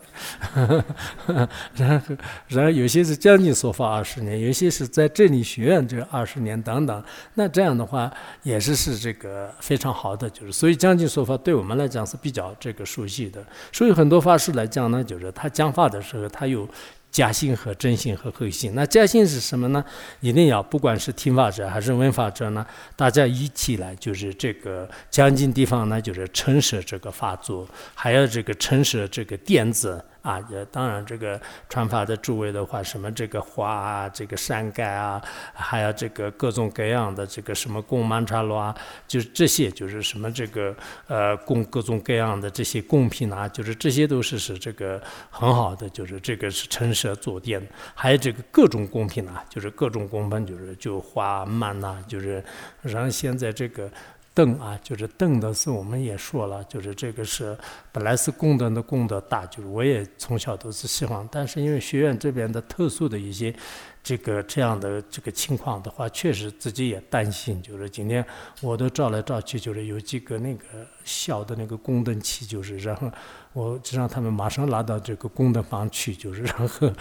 [laughs] 然后，然后有些是将近说法二十年，有些是在这里学院这二十年等等。那这样的话也是是这个非常好的，就是所以将近说法对我们来讲是比较这个熟悉的。所以很多法师来讲呢，就是他讲法的时候，他有假性和真性和核心。那假性是什么呢？一定要不管是听法者还是闻法者呢，大家一起来就是这个讲经地方呢，就是陈设这个法座，还有这个陈设这个垫子。啊，也当然，这个传法的诸位的话，什么这个花啊，这个山盖啊，还有这个各种各样的这个什么供曼茶罗啊，就是这些，就是什么这个呃供各种各样的这些贡品啊，就是这些都是是这个很好的，就是这个是陈设坐垫，还有这个各种贡品啊，就是各种供品，就是就花曼呐，就是然后现在这个。邓啊，就是邓的是，我们也说了，就是这个是本来是功德的功德大，就是我也从小都是希望，但是因为学院这边的特殊的一些这个这样的这个情况的话，确实自己也担心，就是今天我都照来照去，就是有几个那个小的那个供灯器，就是然后。我就让他们马上拉到这个功德房去，就是然后，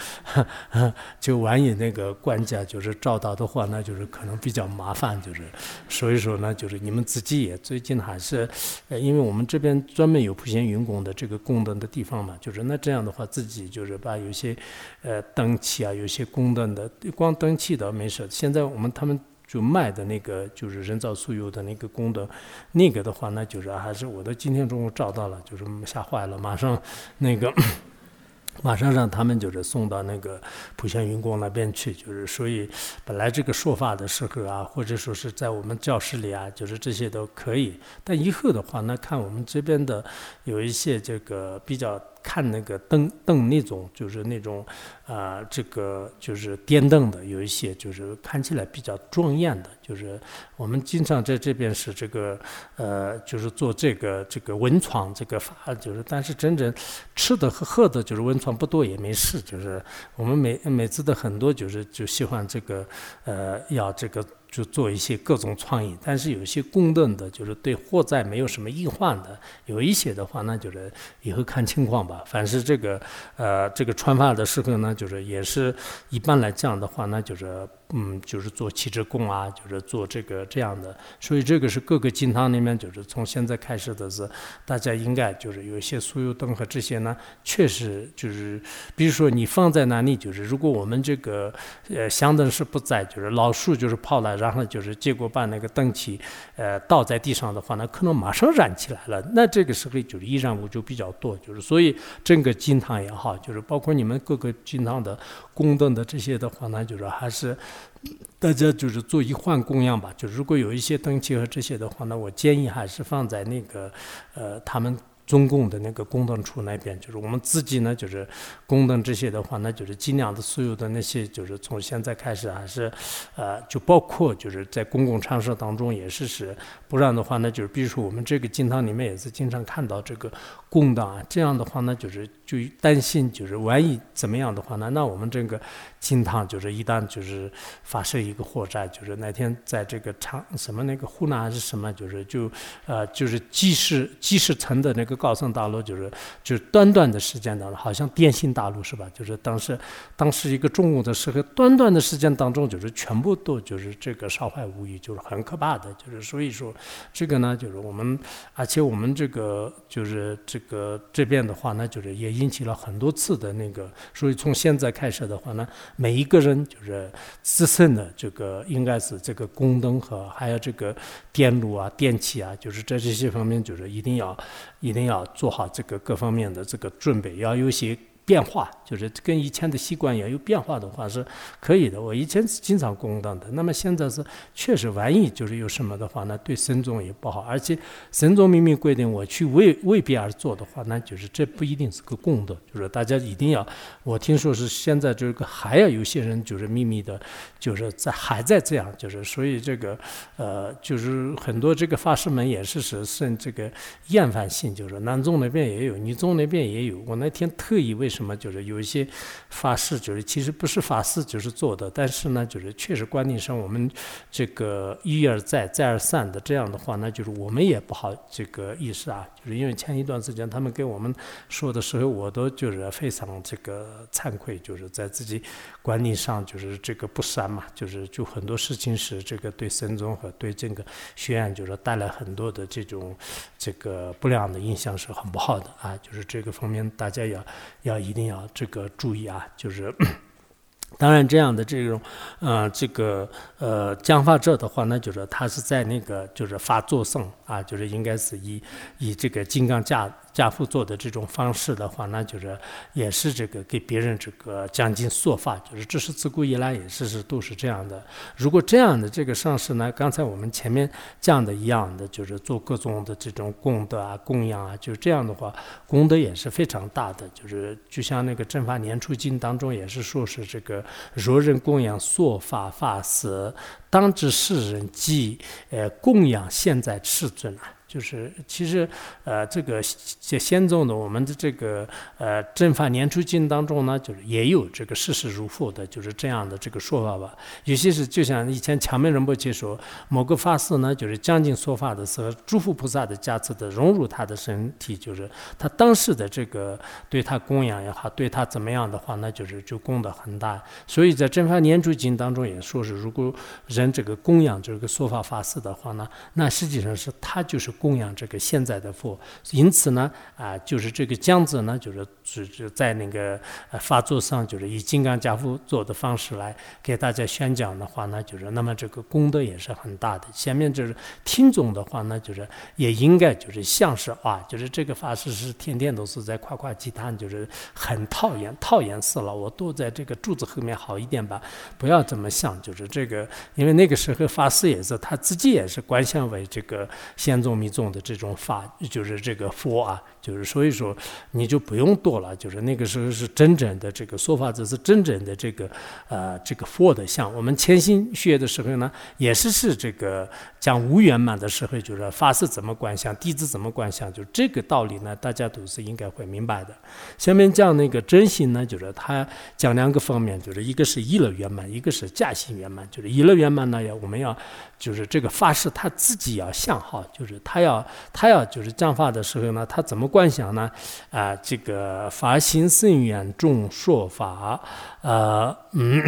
就万一那个管家就是找到的话，那就是可能比较麻烦，就是所以说呢，就是你们自己也最近还是，呃，因为我们这边专门有普贤云供的这个供灯的地方嘛，就是那这样的话，自己就是把有些呃灯器啊，有些供灯的，光灯器倒没事。现在我们他们。就卖的那个就是人造酥油的那个功德，那个的话呢，就是还是我的今天中午找到了，就是吓坏了，马上那个马上让他们就是送到那个普贤云宫那边去，就是所以本来这个说法的时候啊，或者说是在我们教室里啊，就是这些都可以，但以后的话呢，看我们这边的有一些这个比较。看那个灯灯那种，就是那种，啊，这个就是电灯的，有一些就是看起来比较庄严的，就是我们经常在这边是这个，呃，就是做这个这个文创这个法，就是但是真正吃的和喝的，就是文创不多也没事，就是我们每每次的很多就是就喜欢这个，呃，要这个。就做一些各种创意，但是有一些公认的，就是对货在没有什么隐患的。有一些的话，那就是以后看情况吧。凡是这个，呃，这个穿发的时候呢，就是也是一般来讲的话，那就是。嗯，就是做气质供啊，就是做这个这样的，所以这个是各个金堂里面，就是从现在开始的是，大家应该就是有一些酥油灯和这些呢，确实就是，比如说你放在哪里，就是如果我们这个呃香灯是不在，就是老树就是泡了，然后就是结果把那个灯器呃倒在地上的话，呢可能马上燃起来了，那这个时候就是易燃物就比较多，就是所以整个金堂也好，就是包括你们各个金堂的供灯的这些的话呢，就是还是。大家就是做一换供养吧，就如果有一些灯器和这些的话，那我建议还是放在那个，呃，他们。中共的那个供灯处那边，就是我们自己呢，就是供灯这些的话，那就是尽量的所有的那些，就是从现在开始还是，呃，就包括就是在公共场所当中也是是，不然的话呢，就是比如说我们这个经堂里面也是经常看到这个供灯啊，这样的话呢，就是就担心就是万一怎么样的话呢，那我们这个金堂就是一旦就是发生一个火灾，就是那天在这个长什么那个湖南还是什么，就是就呃就是即时即时层的那个。高层大楼就是就是短短的时间当中，好像电信大楼是吧？就是当时当时一个中午的时候，短短的时间当中，就是全部都就是这个烧坏无遗，就是很可怕的。就是所以说，这个呢，就是我们，而且我们这个就是这个这边的话呢，就是也引起了很多次的那个。所以从现在开始的话呢，每一个人就是自身的这个应该是这个功能和还有这个电路啊、电器啊，就是在这些方面，就是一定要一定。要做好这个各方面的这个准备，要有些。变化就是跟以前的习惯也有变化的话是可以的。我以前是经常供灯的，那么现在是确实万一就是有什么的话，那对神宗也不好。而且神宗明明规定我去为为别而做的话，那就是这不一定是个功德。就是大家一定要，我听说是现在这个还要有些人就是秘密的，就是在还在这样，就是所以这个呃，就是很多这个法师们也是是甚这个厌烦性，就是南宗那边也有，女宗那边也有。我那天特意为什么就是有一些法事，就是其实不是法事，就是做的，但是呢，就是确实观念上我们这个一而再再而三的这样的话，那就是我们也不好这个意思啊。就是因为前一段时间他们给我们说的时候，我都就是非常这个惭愧，就是在自己观念上就是这个不善嘛，就是就很多事情是这个对僧宗和对这个学院就是带来很多的这种这个不良的印象是很不好的啊，就是这个方面大家要要一定要这个注意啊，就是。当然，这样的这种，呃，这个呃讲法者的话，那就是他是在那个就是发作上啊，就是应该是以以这个金刚架。家父做的这种方式的话，那就是也是这个给别人这个讲经说法，就是这是自古以来也是是都是这样的。如果这样的这个上师呢，刚才我们前面讲的一样的，就是做各种的这种功德啊、供养啊，就这样的话，功德也是非常大的。就是就像那个《正法年初经》当中也是说是这个若人供养说法法师，当知世人即呃供养现在世尊啊。就是其实，呃，这个这先宗的我们的这个呃正法年初经当中呢，就是也有这个事实如父的，就是这样的这个说法吧。有些是就像以前强门仁波切说，某个法师呢，就是将近说法的时候，诸佛菩萨的加持的融入他的身体，就是他当时的这个对他供养也好，对他怎么样的话，那就是就功德很大。所以在正法年初经当中也说是，如果人这个供养这个说法法师的话呢，那实际上是他就是。供养这个现在的佛，因此呢，啊，就是这个讲者呢，就是只是在那个呃发作上，就是以金刚家父做的方式来给大家宣讲的话呢，就是那么这个功德也是很大的。下面就是听众的话呢，就是也应该就是像是啊，就是这个法师是天天都是在夸夸其谈，就是很讨厌讨厌死了，我躲在这个柱子后面好一点吧，不要这么想，就是这个，因为那个时候法师也是他自己也是观想为这个先宗弥。宗的这种法，就是这个佛啊，就是所以说你就不用多了，就是那个时候是真正的这个说法，这是真正的这个呃这个佛的像。我们潜心学的时候呢，也是是这个讲无圆满的时候，就是法师怎么观想，弟子怎么观想，就这个道理呢，大家都是应该会明白的。下面讲那个真心呢，就是他讲两个方面，就是一个是一乐圆满，一个是假心圆满。就是一乐圆满呢，要我们要就是这个法师他自己要想好，就是他。要他要就是讲法的时候呢，他怎么观想呢？啊，这个法心甚远，众说法，呃，嗯，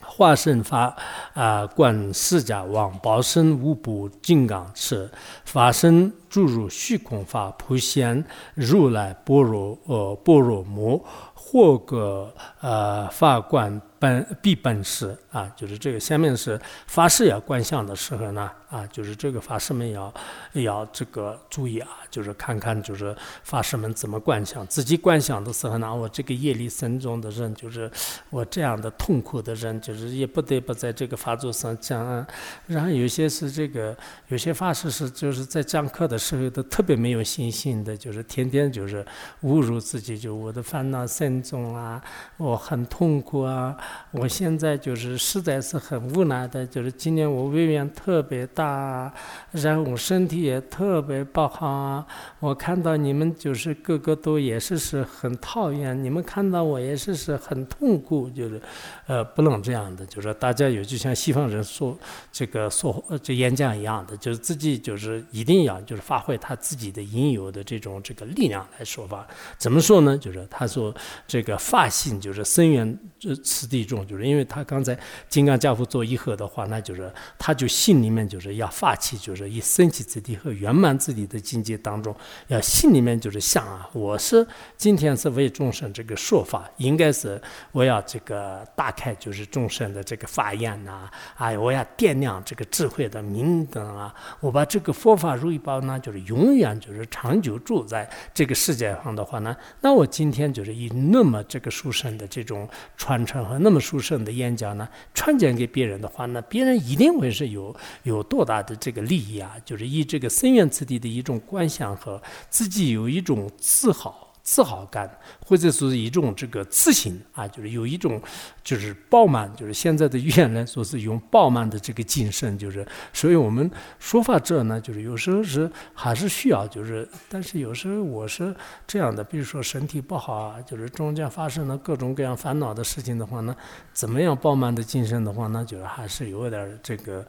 化身法啊，观释迦王宝身无不金刚持，法身注入虚空法，普贤如来般若呃般若母，或个呃法观本必本事啊，就是这个下面是法师要观想的时候呢。啊，就是这个法师们要要这个注意啊，就是看看就是法师们怎么观想，自己观想的时候呢，我这个业力深重的人，就是我这样的痛苦的人，就是也不得不在这个法座上讲。然后有些是这个，有些法师是就是在讲课的时候都特别没有信心的，就是天天就是侮辱自己，就我的烦恼深重啊，我很痛苦啊，我现在就是实在是很无奈的，就是今年我胃炎特别大。然后我身体也特别不好！我看到你们就是个个都也是是很讨厌，你们看到我也是是很痛苦，就是，呃，不能这样的，就是大家有就像西方人说这个说这演讲一样的，就是自己就是一定要就是发挥他自己的应有的这种这个力量来说法。怎么说呢？就是他说这个发心就是深远这此地中，就是因为他刚才金刚家父做一合的话，那就是他就心里面就是。要发起，就是以升起自己和圆满自己的境界当中，要心里面就是想啊，我是今天是为众生这个说法，应该是我要这个打开就是众生的这个法眼呐，哎，我要点亮这个智慧的明灯啊，我把这个佛法如意宝呢，就是永远就是长久住在这个世界上的话呢，那我今天就是以那么这个殊胜的这种传承和那么殊胜的演讲呢，传讲给别人的话那，别人一定会是有有多。大的这个利益啊，就是以这个深远之地的一种观想和自己有一种自豪、自豪感，或者说是一种这个自信啊，就是有一种就是饱满，就是现在的语言来说是用饱满的这个精神，就是所以我们说法者呢，就是有时候是还是需要，就是但是有时候我是这样的，比如说身体不好啊，就是中间发生了各种各样烦恼的事情的话呢，怎么样饱满的精神的话呢，就是还是有点这个。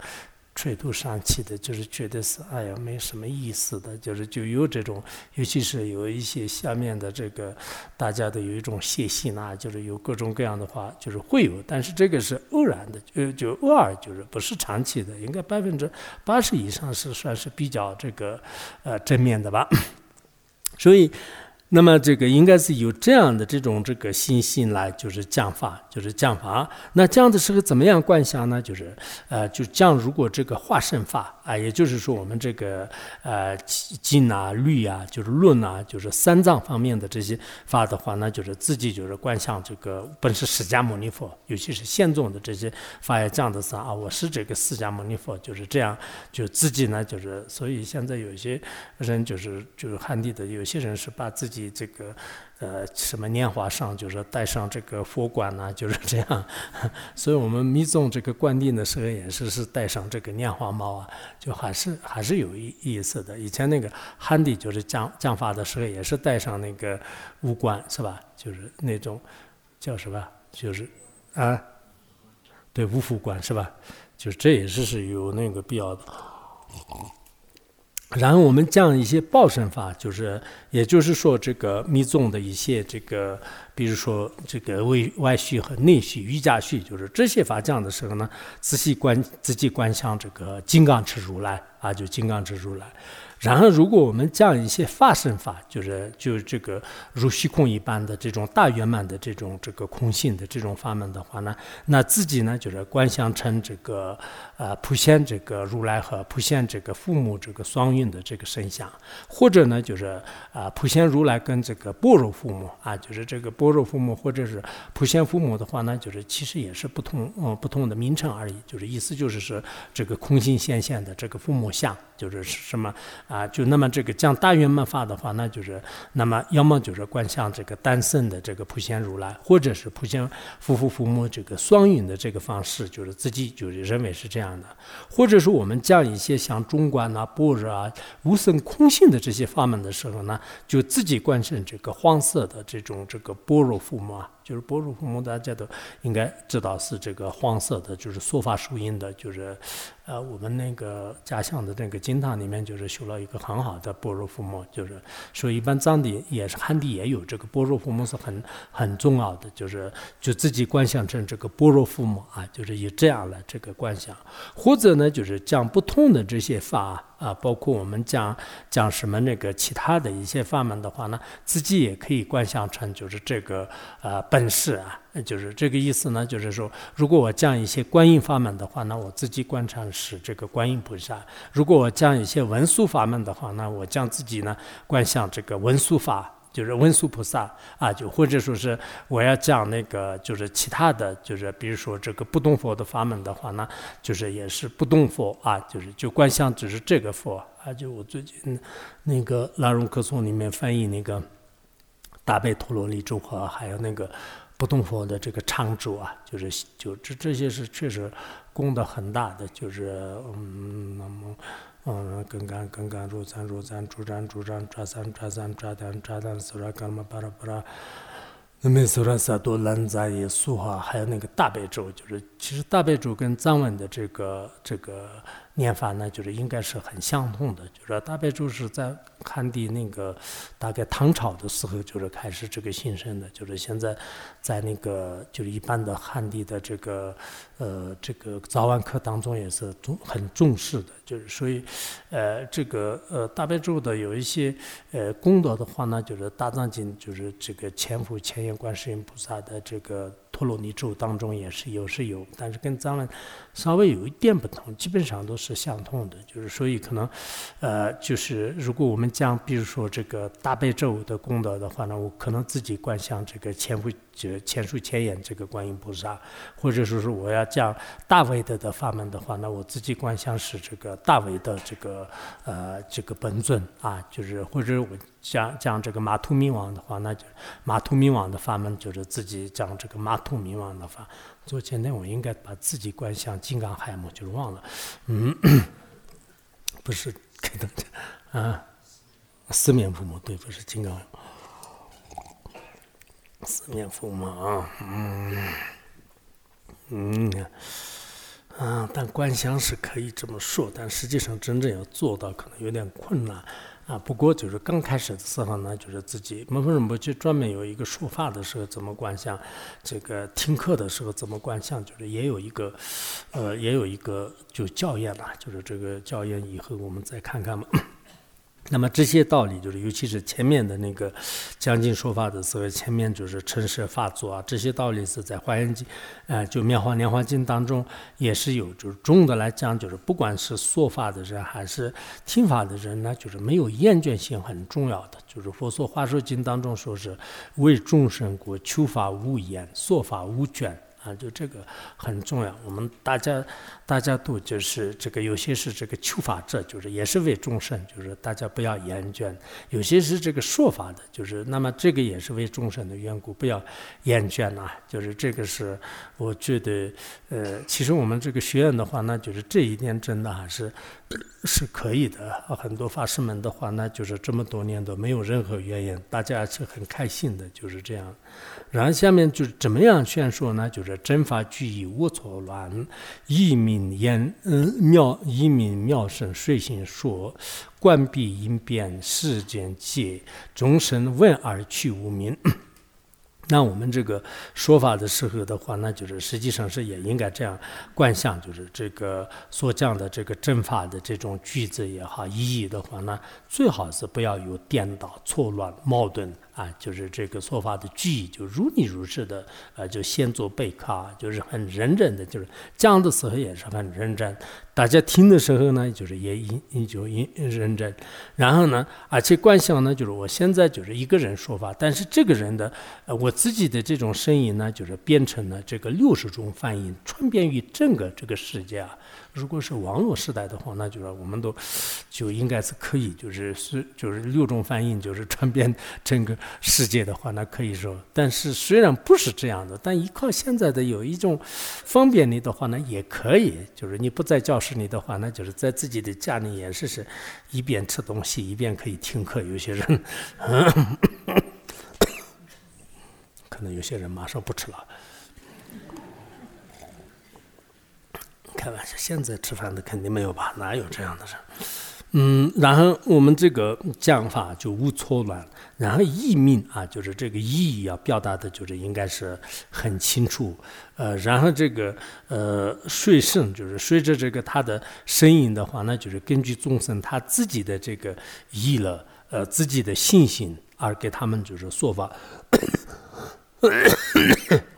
垂头丧气的，就是觉得是哎呀没什么意思的，就是就有这种，尤其是有一些下面的这个大家的有一种泄气呐，就是有各种各样的话，就是会有，但是这个是偶然的，就就偶尔，就是不是长期的，应该百分之八十以上是算是比较这个呃正面的吧，[coughs] 所以。那么这个应该是有这样的这种这个信心来，就是降法，就是降法。那这样的时候怎么样观想呢？就是呃，就降如果这个化身法啊，也就是说我们这个呃经啊律啊，就是论啊，就是三藏方面的这些法的话，那就是自己就是观想这个本是释迦牟尼佛，尤其是现宗的这些法要降的是啊，我是这个释迦牟尼佛，就是这样，就自己呢就是所以现在有些人就是就是汉地的有些人是把自己。这个呃，什么年华上就是带上这个佛冠呐，就是这样。[laughs] 所以我们密宗这个灌顶的时候也是是带上这个年华帽啊，就还是还是有意意思的。以前那个汉地就是降降法的时候也是带上那个五冠是吧？就是那种叫什么？就是啊，对五福冠是吧？就是这也是是有那个必要的。然后我们讲一些报身法，就是，也就是说，这个密宗的一些这个，比如说这个外外续和内续、瑜伽续，就是这些法讲的时候呢，仔细观仔细观想这个金刚持如来啊，就金刚持如来。然后，如果我们讲一些法身法，就是就这个如虚空一般的这种大圆满的这种这个空性的这种法门的话呢，那自己呢就是观想成这个呃普现这个如来和普现这个父母这个双运的这个身相，或者呢就是啊普现如来跟这个般若父母啊，就是这个般若父母或者是普现父母的话呢，就是其实也是不同嗯不同的名称而已，就是意思就是说这个空性现现的这个父母相，就是什么。啊，就那么这个讲大圆满法的话，那就是那么要么就是观想这个单圣的这个普贤如来，或者是普贤夫妇父母这个双运的这个方式，就是自己就是认为是这样的，或者是我们讲一些像中观啊、般若啊、无生空性的这些法门的时候呢，就自己观想这个黄色的这种这个般若父母啊。就是般若父母，大家都应该知道是这个黄色的，就是说法树音的，就是，呃，我们那个家乡的那个经堂里面，就是修了一个很好的般若父母，就是说一般藏地也是汉地也有这个般若父母是很很重要的，就是就自己观想成这个般若父母啊，就是以这样的这个观想，或者呢，就是讲不同的这些法。啊，包括我们讲讲什么那个其他的一些法门的话呢，自己也可以观想成就是这个呃本事啊，就是这个意思呢，就是说，如果我讲一些观音法门的话，那我自己观察是这个观音菩萨；如果我讲一些文殊法门的话，那我将自己呢观想这个文殊法。就是文殊菩萨啊，就或者说是我要讲那个，就是其他的就是比如说这个不动佛的法门的话呢，就是也是不动佛啊，就是就观想只是这个佛啊。就我最近那个拉荣克颂里面翻译那个大悲陀罗尼咒和还有那个不动佛的这个长咒啊，就是就这这些是确实功德很大的，就是嗯嗯，根干根干，如赞如赞，主赞主赞，抓三抓三抓单抓单，苏拉干嘛巴拉巴拉，那么苏拉萨多兰扎耶苏哈，还有那个大悲咒，就是其实大悲咒跟藏文的这个这个。念法呢，就是应该是很相通的，就是大悲咒是在汉地那个大概唐朝的时候就是开始这个兴盛的，就是现在在那个就是一般的汉地的这个呃这个早晚课当中也是重很重视的，就是所以呃这个呃大悲咒的有一些呃功德的话呢，就是大藏经就是这个前佛前眼观世音菩萨的这个。陀罗尼咒当中也是有是有，但是跟藏文稍微有一点不同，基本上都是相通的。就是所以可能，呃，就是如果我们讲，比如说这个大悲咒的功德的话呢，我可能自己观想这个前不就前述前眼这个观音菩萨，或者说是我要讲大威德的法门的话，那我自己观想是这个大威德这个呃这个本尊啊，就是或者我。讲讲这个马图明王的话，那就马图明王的法门就是自己讲这个马图明王的法。昨天呢，我应该把自己观想金刚海母，就是忘了。嗯，不是给大家啊，四面父母对，不是金刚。四面佛嘛，嗯嗯啊，但观想是可以这么说，但实际上真正要做到可能有点困难。啊，不过就是刚开始的时候呢，就是自己门分人不去专门有一个说法的时候怎么观想，这个听课的时候怎么观想，就是也有一个，呃，也有一个就教验吧，就是这个教验以后我们再看看嘛。那么这些道理，就是尤其是前面的那个讲经说法的时候，前面就是成实法座啊，这些道理是在《华严经》呃，就《妙法莲华经》当中也是有。就是总的来讲，就是不管是说法的人还是听法的人呢，就是没有厌倦性很重要的。就是佛说《华说经》当中说是为众生故，求法无厌，说法无倦。啊，就这个很重要。我们大家大家都就是这个，有些是这个求法者，就是也是为众生，就是大家不要厌倦；有些是这个说法的，就是那么这个也是为众生的缘故，不要厌倦呐。就是这个是我觉得，呃，其实我们这个学院的话，那就是这一点真的还是是可以的。很多法师们的话，那就是这么多年都没有任何怨言，大家是很开心的，就是这样。然后下面就是怎么样宣说呢？就是真法具以无错乱，一名言嗯妙一名妙声随心说，关闭因变世间界，众生闻而去无名。[coughs] 那我们这个说法的时候的话，那就是实际上是也应该这样观想，就是这个所讲的这个正法的这种句子也好，意义的话呢，最好是不要有颠倒、错乱、矛盾。啊，就是这个说法的句意，就如你如是的，呃，就先做备课，就是很认真的，就是讲的时候也是很认真，大家听的时候呢，就是也应就应认真，然后呢，而且观想呢，就是我现在就是一个人说法，但是这个人的，呃，我自己的这种声音呢，就是变成了这个六十种梵音，传遍于整个这个世界啊。如果是网络时代的话，那就是我们都 [sniffs] 就应该是可以，就是是就是六种反应，就是传遍整个世界的话，那可以说。但是虽然不是这样的，但依靠现在的有一种方便你的话呢，也可以。就是你不在教室里的话，那就是在自己的家里也是是一边吃东西一边可以听课。有些人，[laughs] 可能有些人马上不吃了。[sniffs] 开玩笑，现在吃饭的肯定没有吧？哪有这样的人？嗯，然后我们这个讲法就无错乱，然后意命啊，就是这个意义要表达的，就是应该是很清楚。呃，然后这个呃随声，就是随着这个他的声音的话，那就是根据众生他自己的这个意了，呃自己的信心而给他们就是说法。[coughs]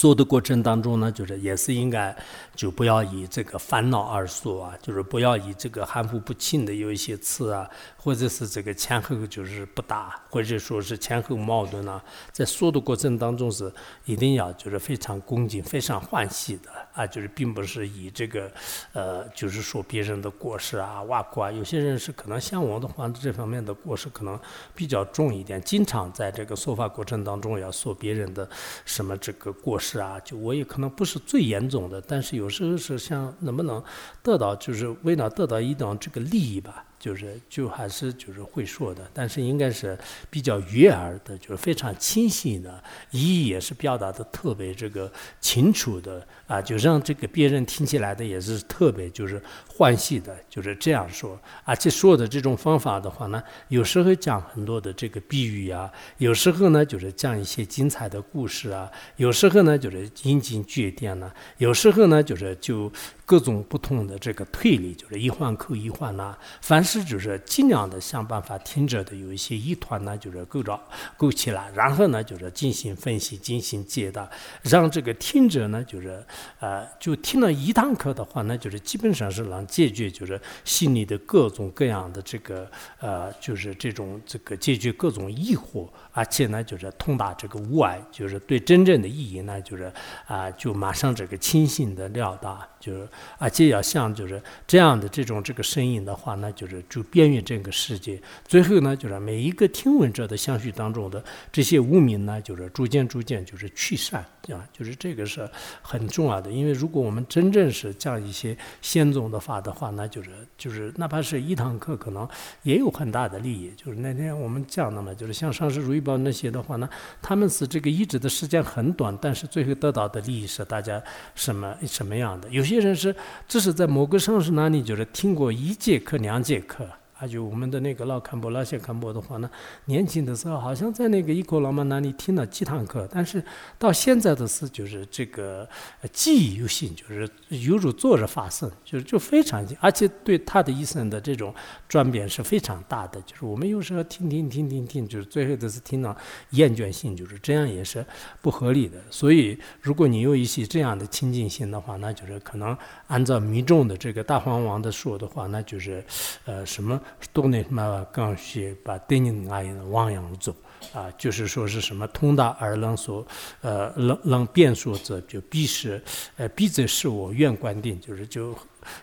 说的过程当中呢，就是也是应该就不要以这个烦恼而说啊，就是不要以这个含糊不清的有一些词啊，或者是这个前后就是不搭，或者说是前后矛盾啊，在说的过程当中是一定要就是非常恭敬、非常欢喜的啊，就是并不是以这个呃，就是说别人的过失啊、挖苦啊，有些人是可能像我的话，这方面的过失可能比较重一点，经常在这个说法过程当中要说别人的什么这个过失。是啊，就我也可能不是最严重的，但是有时候是想能不能得到，就是为了得到一种这个利益吧。就是就还是就是会说的，但是应该是比较悦耳的，就是非常清晰的，意义也是表达的特别这个清楚的啊，就让这个别人听起来的也是特别就是欢喜的，就是这样说。而且说的这种方法的话呢，有时候讲很多的这个比喻啊，有时候呢就是讲一些精彩的故事啊，有时候呢就是引经据典呢，有时候呢就是就。各种不同的这个推理，就是一环扣一环呐，凡是就是尽量的想办法听着的有一些疑团呢，就是构造勾起来，然后呢就是进行分析、进行解答，让这个听者呢就是呃，就听了一堂课的话，那就是基本上是能解决就是心里的各种各样的这个呃，就是这种这个解决各种疑惑，而且呢就是通达这个无碍，就是对真正的意义呢就是啊，就马上这个清醒的了达，就是。而且要像就是这样的这种这个声音的话呢，就是就便于这个世界。最后呢，就是每一个听闻者的相续当中的这些无名呢，就是逐渐逐渐就是去善，啊，就是这个是很重要的。因为如果我们真正是讲一些先宗的法的话，那就是就是哪怕是一堂课，可能也有很大的利益。就是那天我们讲的嘛，就是像上师如意报那些的话呢，他们是这个医治的时间很短，但是最后得到的利益是大家什么什么样的？有些人是只是在某个城市那里就是听过一节课、两节课。啊，就我们的那个老堪波、老谢堪波的话呢，年轻的时候好像在那个伊克老曼那里听了几堂课，但是到现在的是就是这个记忆犹新，就是犹如昨日发生，就是就非常，而且对他的一生的这种转变是非常大的。就是我们有时候听听听听听，就是最后都是听到厌倦性，就是这样也是不合理的。所以，如果你有一些这样的亲近心的话，那就是可能按照民众的这个大黄王的说的话，那就是呃什么。多那什么刚学把对你那样汪洋走啊，就是说是什么通达而能说呃能能辩说者，就必是呃必则是我愿观定，就是就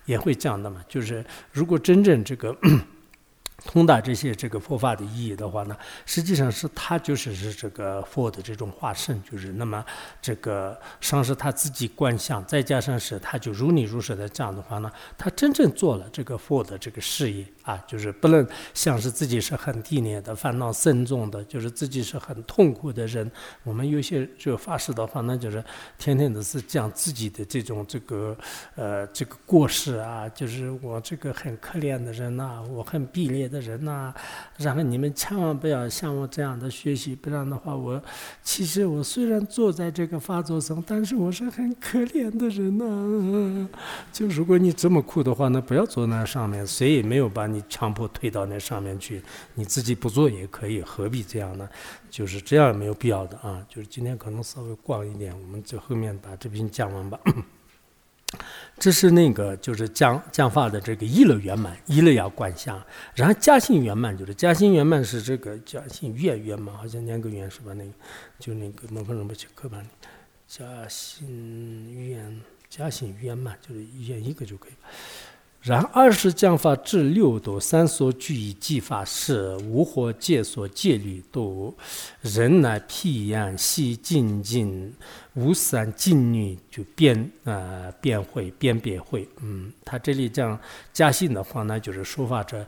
也会讲的嘛。就是如果真正这个。通达这些这个佛法的意义的话呢，实际上是他就是是这个佛的这种化身，就是那么这个上是他自己观想，再加上是他就如理如实的这样的话呢，他真正做了这个佛的这个事业啊，就是不能像是自己是很低劣的烦恼深重的，就是自己是很痛苦的人。我们有些就发誓的话，那就是天天都是讲自己的这种这个呃这个过失啊，就是我这个很可怜的人呐，我很 [laughs] 卑劣。的人呐，然后你们千万不要像我这样的学习，不然的话，我其实我虽然坐在这个发作上，但是我是很可怜的人呐。就如果你这么酷的话，那不要坐那上面，谁也没有把你强迫推到那上面去，你自己不做也可以，何必这样呢？就是这样没有必要的啊。就是今天可能稍微逛一点，我们就后面把这篇讲完吧。这是那个就是讲讲法的这个一乐圆满，一乐要观相，然后嘉兴圆满就是嘉兴圆满是这个嘉兴越圆满，好像两个圆是吧？那个就那个某个人不去课本里，嘉兴圆嘉兴圆满就是圆一个就可以。然二十讲法至六度，三所具以记法是无火界所戒律度，人乃辟言悉精进，无三禁律就变呃变会变别会。嗯，他这里讲加信的话呢，就是说法者。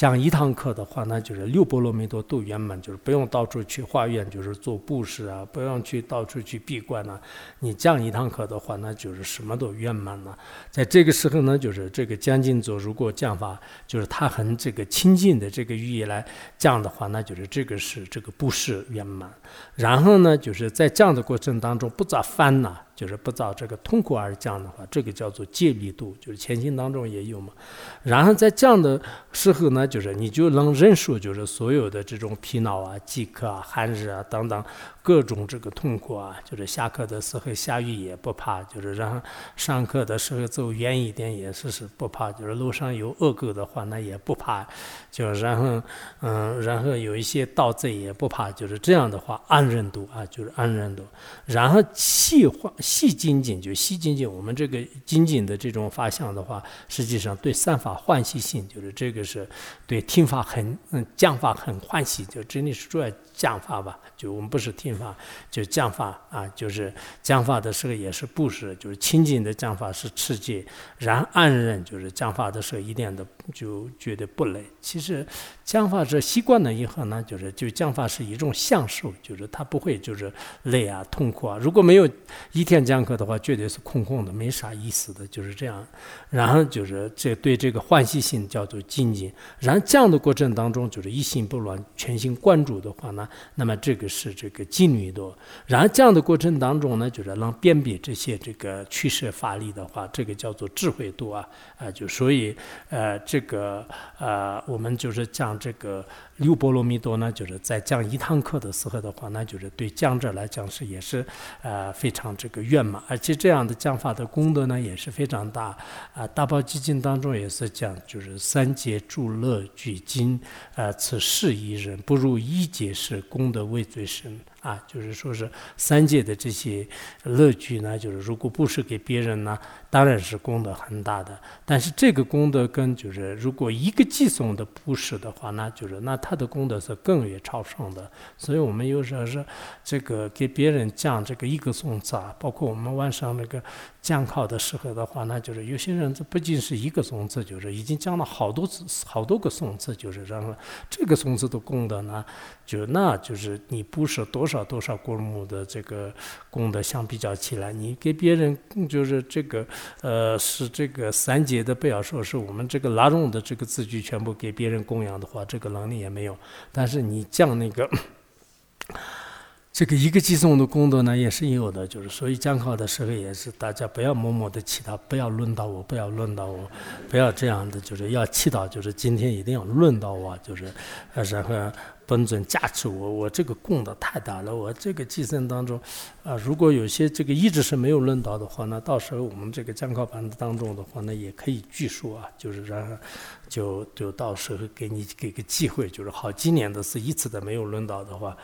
讲一堂课的话，那就是六波罗蜜多都圆满，就是不用到处去化缘，就是做布施啊，不用去到处去闭关呐。你讲一堂课的话，那就是什么都圆满了。在这个时候呢，就是这个将近座如果讲法，就是他很这个亲近的这个语言来讲的话，那就是这个是这个布施圆满。然后呢，就是在讲的过程当中不咋烦呐。就是不造这个痛苦而降的话，这个叫做戒力度，就是前行当中也有嘛。然后在降的时候呢，就是你就能认识，就是所有的这种疲劳啊、饥渴啊、寒热啊等等。各种这个痛苦啊，就是下课的时候下雨也不怕，就是然后上课的时候走远一点也是是不怕，就是路上有恶狗的话那也不怕，就然后嗯，然后有一些盗贼也不怕，就是这样的话安忍度啊，就是安忍度。然后细化细精进，就细精进，我们这个精进的这种法相的话，实际上对三法欢喜心，就是这个是对听法很嗯讲法很欢喜，就真的是主要讲法吧。就我们不是听法，就讲法啊，就是讲法的时候也是不是，就是清净的讲法是持戒，然暗忍就是讲法的时候一点都就觉得不累。其实讲法是习惯了以后呢，就是就讲法是一种享受，就是他不会就是累啊、痛苦啊。如果没有一天讲课的话，绝对是空空的，没啥意思的，就是这样。然后就是这对这个欢喜心叫做精进，然后讲的过程当中就是一心不乱、全心关注的话呢，那么这个。是这个禁律多，然后这样的过程当中呢，就是能辨别这些这个趋势法力的话，这个叫做智慧度啊啊，就所以呃这这个呃我们就是讲这个六波罗蜜多呢，就是在讲一堂课的时候的话，那就是对讲者来讲是也是呃非常这个圆满，而且这样的讲法的功德呢也是非常大啊。大宝基金当中也是讲，就是三界诸乐具经，呃此事一人不如一劫是功德为最。深啊，就是说是三界的这些乐趣呢，就是如果不是给别人呢，当然是功德很大的。但是这个功德跟就是如果一个寄送的布施的话，那就是那他他的功德是更为超胜的。所以我们有时候是这个给别人讲这个一个颂词啊，包括我们晚上那个降考的时候的话，那就是有些人这不仅是一个颂词，就是已经降了好多次、好多个颂词，就是让这个颂词的功德呢，就那就是你布施多少多少过目的这个功德相比较起来，你给别人就是这个呃是这个三节的，不要说是我们这个拉拢的这个字句全部给别人供养的话，这个能力也没有。但是你降那个。这个一个寄送的功德呢，也是有的，就是所以讲考的时候也是，大家不要默默的祈祷，不要轮到我，不要轮到我，不要这样的，就是要祈祷，就是今天一定要轮到我，就是然后本尊加持我，我这个功德太大了，我这个寄生当中，啊，如果有些这个一直是没有轮到的话，那到时候我们这个讲考班子当中的话，那也可以据说啊，就是然后。就就到时候给你给个机会，就是好几年的是一次都没有轮到的话，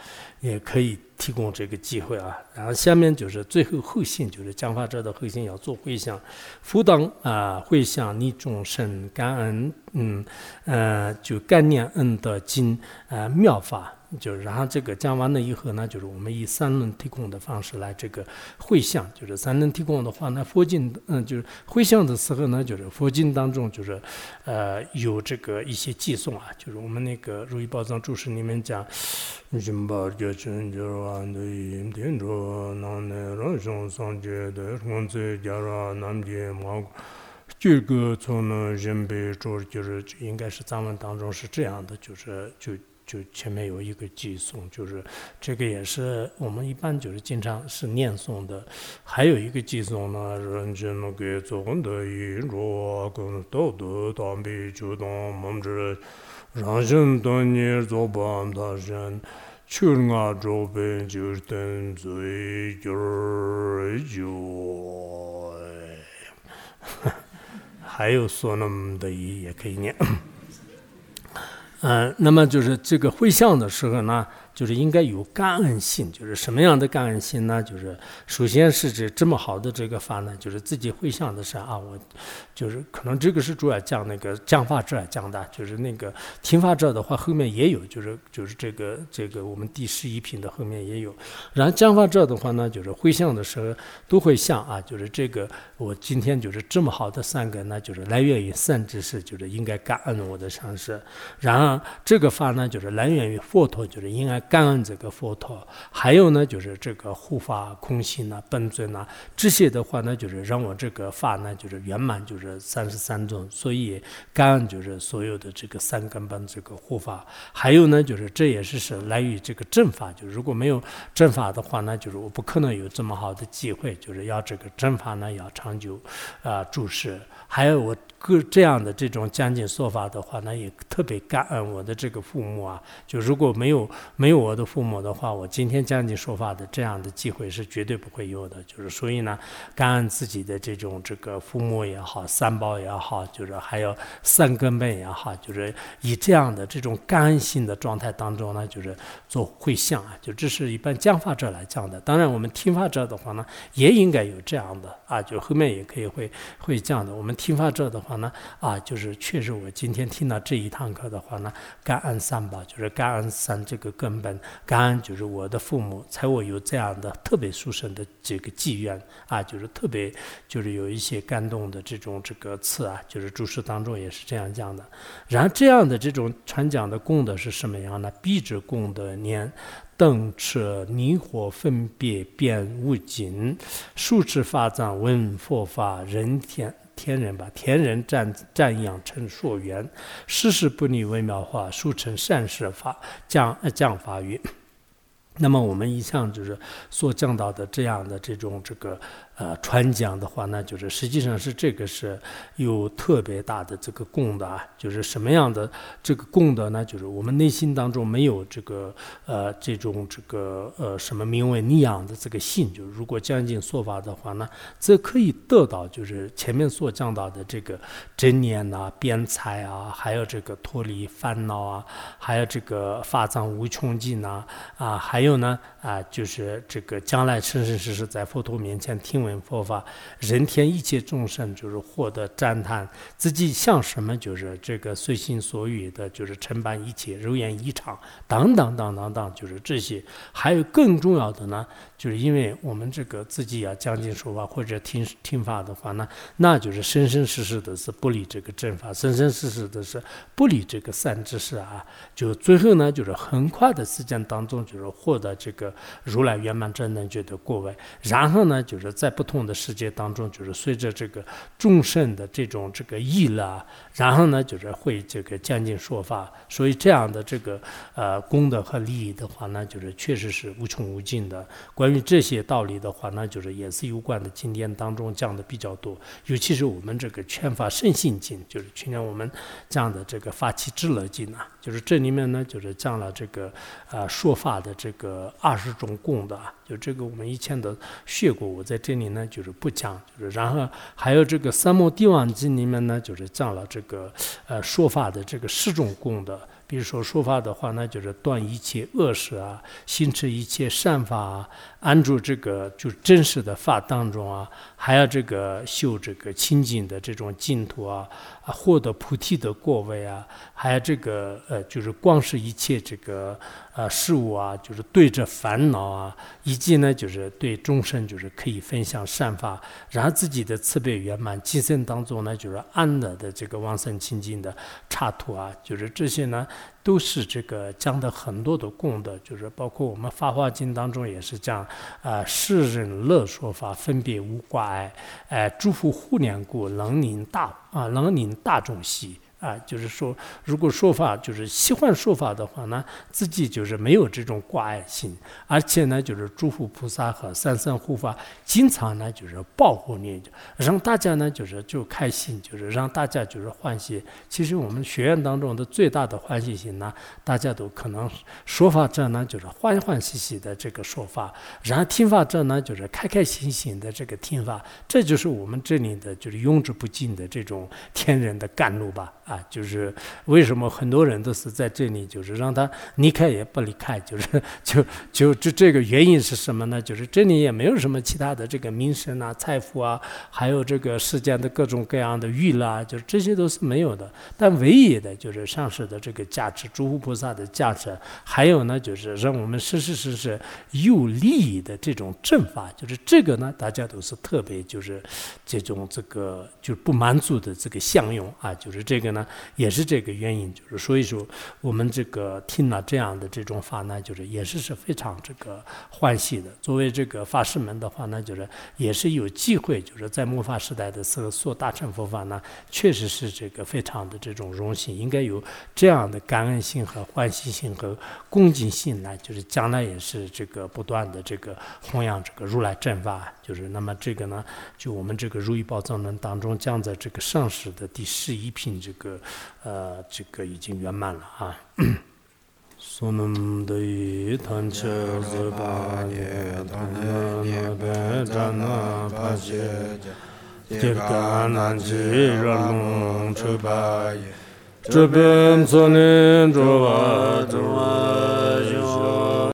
也可以提供这个机会啊。然后下面就是最后后信，就是讲法者的后信要做回向，复当啊回向你众生感恩，嗯呃就感念恩德经啊妙法。就是，然后这个讲完了以后呢，就是我们以三轮提供的方式来这个会相，就是三轮提供的话，呢佛经，嗯，就是会相的时候呢，就是佛经当中就是，呃，有这个一些寄送啊，就是我们那个如意宝藏注释里面讲，心把觉成就安的因天着，南无人生三界的光在加拉南界毛，这个从呢人辈说，就是应该是藏文当中是这样的，就是就。就前面有一个寄诵，就是这个也是我们一般就是经常是念诵的。还有一个寄诵呢，人间那个做功德因若跟道德当比就当梦之让人当年做帮他人，去我周边就等罪就就，[laughs] 还有说那么的也可以念。嗯，那么就是这个会相的时候呢。就是应该有感恩心，就是什么样的感恩心呢？就是首先是指这么好的这个法呢，就是自己回想的是啊，我就是可能这个是主要讲那个讲法者讲的，就是那个听法者的话后面也有，就是就是这个这个我们第十一品的后面也有。然后讲法者的话呢，就是回想的时候都会想啊，就是这个我今天就是这么好的三个，那就是来源于三知识，就是应该感恩我的上师。然而这个法呢，就是来源于佛陀，就是应该。感恩这个佛陀，还有呢，就是这个护法空性呐、本尊呐，这些的话呢，就是让我这个法呢，就是圆满，就是三十三种。所以感恩就是所有的这个三根本这个护法，还有呢，就是这也是是来于这个正法。就如果没有正法的话呢，就是我不可能有这么好的机会，就是要这个正法呢要长久啊注释。还有我。各这样的这种讲解说法的话，那也特别感恩我的这个父母啊。就如果没有没有我的父母的话，我今天讲解说法的这样的机会是绝对不会有的。就是所以呢，感恩自己的这种这个父母也好，三宝也好，就是还有三根本也好，就是以这样的这种感恩心的状态当中呢，就是做会向啊。就这是一般讲法者来讲的。当然，我们听法者的话呢，也应该有这样的啊。就后面也可以会会讲的。我们听法者的话。呢啊，就是确实，我今天听到这一堂课的话呢，感恩三宝，就是感恩三这个根本，感恩就是我的父母，才我有这样的特别殊胜的这个机缘啊，就是特别就是有一些感动的这种这个词啊，就是注释当中也是这样讲的。然后这样的这种传讲的功德是什么样呢？必之功德念等彻泥火分别变无尽，数持法藏闻佛法人天。天人吧，天人赞赞养成硕元，世事不离微妙化，速成善事法降降法语。[coughs] 那么我们一向就是所讲到的这样的这种这个呃，传讲的话呢，就是实际上是这个是有特别大的这个功德啊，就是什么样的这个功德呢？就是我们内心当中没有这个呃这种这个呃什么名为逆养的这个信，就是如果将近说法的话呢，则可以得到就是前面所讲到的这个真念呐、辩才啊，还有这个脱离烦恼啊，还有这个法藏无穷尽呐啊，还有呢啊，就是这个将来生生世世在佛陀面前听。佛法，人天一切众生就是获得赞叹，自己像什么就是这个随心所欲的，就是承办一切，如愿以偿，等等等等等，就是这些。还有更重要的呢，就是因为我们这个自己要讲经说法或者听听法的话呢，那就是生生世世的是不离这个正法，生生世世的是不离这个善知识啊。就最后呢，就是很快的时间当中，就是获得这个如来圆满真能觉的果位，然后呢，就是在不同的世界当中，就是随着这个众生的这种这个意了，然后呢，就是会这个将近说法，所以这样的这个呃功德和利益的话呢，就是确实是无穷无尽的。关于这些道理的话呢，就是也是有关的经典当中讲的比较多，尤其是我们这个劝法圣信经，就是去年我们讲的这个法起智乐经啊，就是这里面呢，就是讲了这个呃说法的这个二十种功德，就这个我们以前的学过，我在这里。呢，就是不讲，就是然后还有这个《三摩地王经》里面呢，就是讲了这个呃说法的这个十种功德。比如说说法的话，那就是断一切恶事啊，行持一切善法啊，安住这个就真实的法当中啊，还要这个修这个清净的这种净土啊，啊获得菩提的果位啊，还有这个呃就是光是一切这个呃事物啊，就是对着烦恼啊，以及呢就是对众生就是可以分享善法，然后自己的慈悲圆满，今生当中呢就是安乐的这个往生清净的刹土啊，就是这些呢。都是这个讲的很多的功德，就是包括我们《法华经》当中也是讲，啊，世人乐说法，分别无挂碍，哎，诸佛护念故，能令大啊，能令大众喜。啊，就是说，如果说法就是喜欢说法的话呢，自己就是没有这种挂碍心，而且呢，就是诸佛菩萨和三圣护法经常呢就是保护你，让大家呢就是就开心，就是让大家就是欢喜。其实我们学院当中的最大的欢喜心呢，大家都可能说法者呢就是欢欢喜喜的这个说法，然后听法者呢就是开开心心的这个听法，这就是我们这里的就是用之不尽的这种天人的甘露吧。啊，就是为什么很多人都是在这里，就是让他离开也不离开，就是 [laughs] 就就这这个原因是什么呢？就是这里也没有什么其他的这个名声啊、财富啊，还有这个世间的各种各样的娱乐，就是这些都是没有的。但唯一的就是上师的这个价值，诸佛菩萨的价值，还有呢，就是让我们实实实实有利益的这种正法，就是这个呢，大家都是特别就是这种这个就是不满足的这个相用啊，就是这个。呢，也是这个原因，就是所以说我们这个听了这样的这种法呢，就是也是是非常这个欢喜的。作为这个法师们的话呢，就是也是有机会，就是在末法时代的时候说大乘佛法呢，确实是这个非常的这种荣幸，应该有这样的感恩心和欢喜心和恭敬心呢，就是将来也是这个不断的这个弘扬这个如来正法。就是那么这个呢，就我们这个如意宝藏论当中将在这个上师的第十一品，这个呃，这个已经圆满了啊。所能得一贪切子巴耶，贪那涅呗扎那巴切迦，